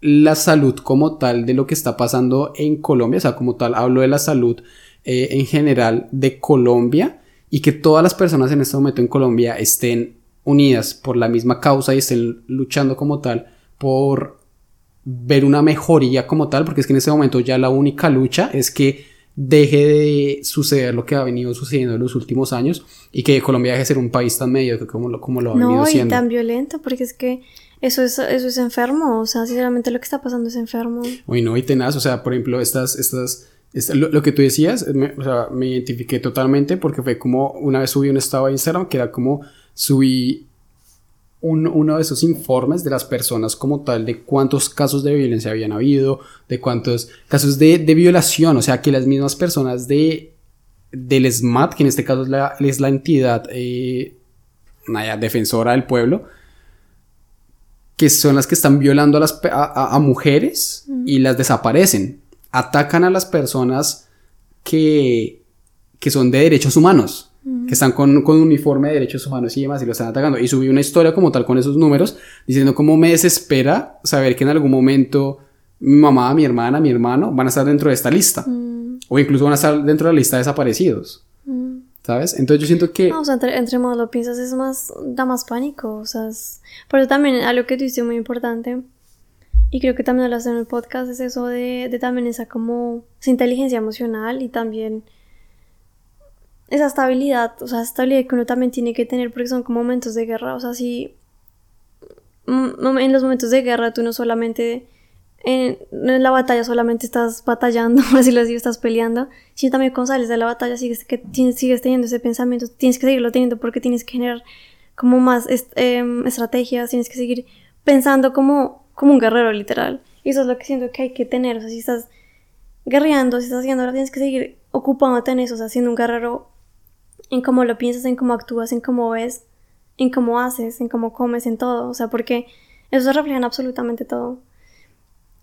la salud como tal de lo que está pasando en Colombia, o sea, como tal, hablo de la salud eh, en general de Colombia y que todas las personas en este momento en Colombia estén unidas por la misma causa y estén luchando como tal por ver una mejoría como tal, porque es que en este momento ya la única lucha es que deje de suceder lo que ha venido sucediendo en los últimos años y que Colombia deje de ser un país tan medio como lo, como lo ha venido siendo. No, y tan violento, porque es que eso es, eso es enfermo, o sea, sinceramente lo que está pasando es enfermo. Uy, no, y tenaz, o sea, por ejemplo, estas, estas, lo, que tú decías, me, o sea, me identifiqué totalmente porque fue como una vez subí un estado a Instagram que era como subí un, uno de esos informes de las personas como tal, de cuántos casos de violencia habían habido, de cuántos casos de, de violación, o sea, que las mismas personas de, del SMAT, que en este caso es la, es la entidad eh, defensora del pueblo, que son las que están violando a, las, a, mujeres y las desaparecen. Atacan a las personas que, que son de derechos humanos, que están con, con uniforme de derechos humanos y demás y lo están atacando. Y subí una historia como tal con esos números, diciendo cómo me desespera saber que en algún momento mi mamá, mi hermana, mi hermano van a estar dentro de esta lista. O incluso van a estar dentro de la lista de desaparecidos. ¿Sabes? Entonces yo siento que... No, o sea, entre, entre más lo piensas es más, da más pánico, o sea, es... Pero también algo que tú dices muy importante, y creo que también haces en el podcast, es eso de, de también esa como, esa inteligencia emocional y también esa estabilidad, o sea, estabilidad que uno también tiene que tener porque son como momentos de guerra, o sea, si en los momentos de guerra tú no solamente en, la batalla solamente estás batallando, *laughs* por decirlo así, estás peleando, sino también cuando sales de la batalla sigues, que, sigues teniendo ese pensamiento, tienes que seguirlo teniendo porque tienes que generar como más em, estrategias, tienes que seguir pensando como, como un guerrero literal. Y eso es lo que siento que hay que tener, o sea, si estás guerreando, si estás haciendo ahora tienes que seguir ocupándote en eso, o sea, siendo un guerrero en cómo lo piensas, en cómo actúas, en cómo ves, en cómo haces, en cómo comes, en todo, o sea, porque eso refleja en absolutamente todo.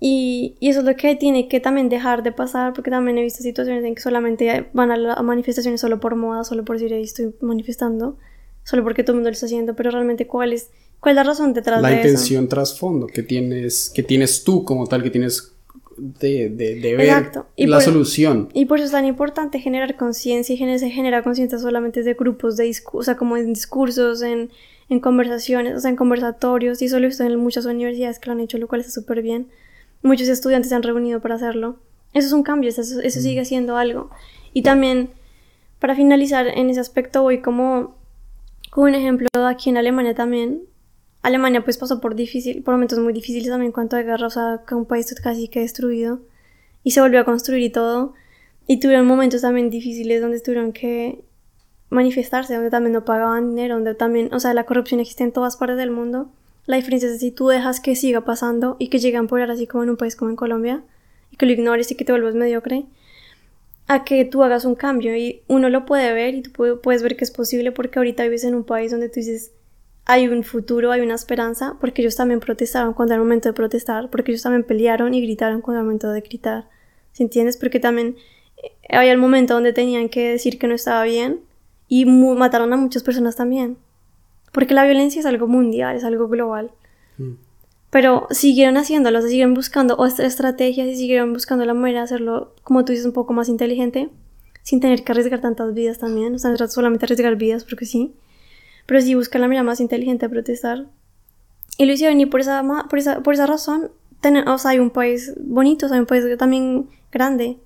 Y, y, eso es lo que tiene que también dejar de pasar, porque también he visto situaciones en que solamente van a, las manifestaciones solo por moda, solo por decir, estoy manifestando, solo porque todo el mundo lo está haciendo, pero realmente cuál es, cuál es la razón detrás la de eso. La intención trasfondo que tienes, que tienes tú como tal, que tienes de, de, de ver la solución. Y por eso es tan importante generar conciencia y generar, genera conciencia solamente de grupos de o sea, como en discursos, en, en conversaciones, o sea, en conversatorios, y solo he visto en muchas universidades que lo han hecho, lo cual está súper bien muchos estudiantes se han reunido para hacerlo. Eso es un cambio, eso, eso sigue siendo algo. Y también, para finalizar en ese aspecto, voy como, como un ejemplo aquí en Alemania también. Alemania pues pasó por difícil, por momentos muy difíciles también en cuanto a guerra, o sea, que un país casi que destruido. Y se volvió a construir y todo. Y tuvieron momentos también difíciles donde tuvieron que manifestarse, donde también no pagaban dinero, donde también, o sea, la corrupción existe en todas partes del mundo. La diferencia es si tú dejas que siga pasando y que llegue a empeorar así como en un país como en Colombia y que lo ignores y que te vuelvas mediocre, a que tú hagas un cambio y uno lo puede ver y tú puedes ver que es posible porque ahorita vives en un país donde tú dices hay un futuro, hay una esperanza, porque ellos también protestaron cuando era el momento de protestar, porque ellos también pelearon y gritaron cuando era el momento de gritar. ¿Sí entiendes? Porque también eh, había el momento donde tenían que decir que no estaba bien y mataron a muchas personas también porque la violencia es algo mundial, es algo global. Mm. Pero siguieron haciéndolo, o siguieron buscando estrategias y siguieron buscando la manera de hacerlo, como tú dices, un poco más inteligente, sin tener que arriesgar tantas vidas también. O sea, no solamente arriesgar vidas, porque sí. Pero sí buscar la manera más inteligente de protestar. Y lo hicieron y por esa, por esa, por esa razón, o sea, hay un país bonito, o sea, hay un país también grande.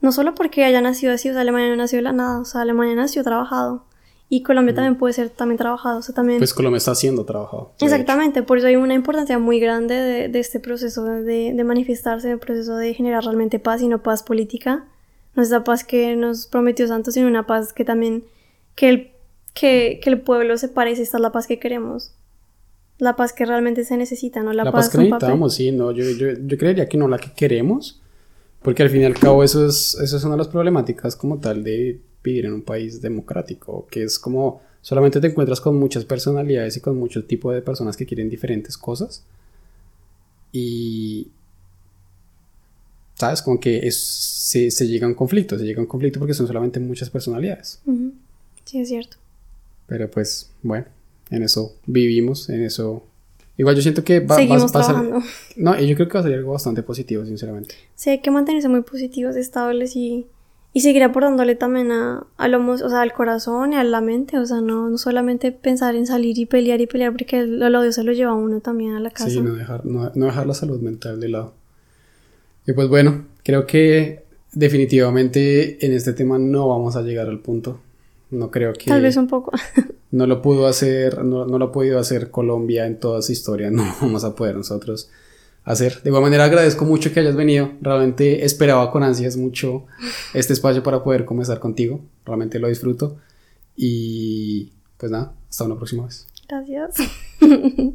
No solo porque haya nacido así, o sea, Alemania no nació de la nada, o sea, Alemania nació trabajado. Y Colombia también puede ser también trabajado, o sea, también... Pues Colombia está siendo trabajado. Exactamente, por eso hay una importancia muy grande de, de este proceso de, de manifestarse, el proceso de generar realmente paz y no paz política. No es la paz que nos prometió Santos, sino una paz que también, que el, que, que el pueblo se parece, esta es la paz que queremos. La paz que realmente se necesita, ¿no? La, paz, que necesitamos, sí, no, yo, yo, yo creería que no la que queremos, porque al fin y al cabo eso es, eso es una de las problemáticas como tal de vivir en un país democrático, que es como solamente te encuentras con muchas personalidades y con muchos tipos de personas que quieren diferentes cosas. Y... ¿Sabes? Como que es, se, se llega a un conflicto, se llega a un conflicto porque son solamente muchas personalidades. Sí, es cierto. Pero pues, bueno, en eso vivimos, en eso Igual yo siento que va, Seguimos trabajando. No, y yo creo que va a ser algo bastante positivo, sinceramente. Sí, hay que mantenerse muy positivos, estables y y seguir aportándole también a, lo, o sea, al corazón y a la mente, o sea, no, no solamente pensar en salir y pelear y pelear, porque el, odio se lo lleva a uno también a la casa. Sí, no dejar, no, dejar la salud mental de lado. Y pues bueno, creo que definitivamente en este tema no vamos a llegar al punto. No creo que... Tal vez un poco. *laughs* no lo pudo hacer, no, no lo ha podido hacer Colombia en toda su historia, *laughs* no vamos a poder nosotros hacer. De igual manera agradezco mucho que hayas venido. Realmente esperaba con ansias mucho este espacio para poder comenzar contigo. Realmente lo disfruto. Y pues nada, hasta una próxima vez. Gracias. *laughs*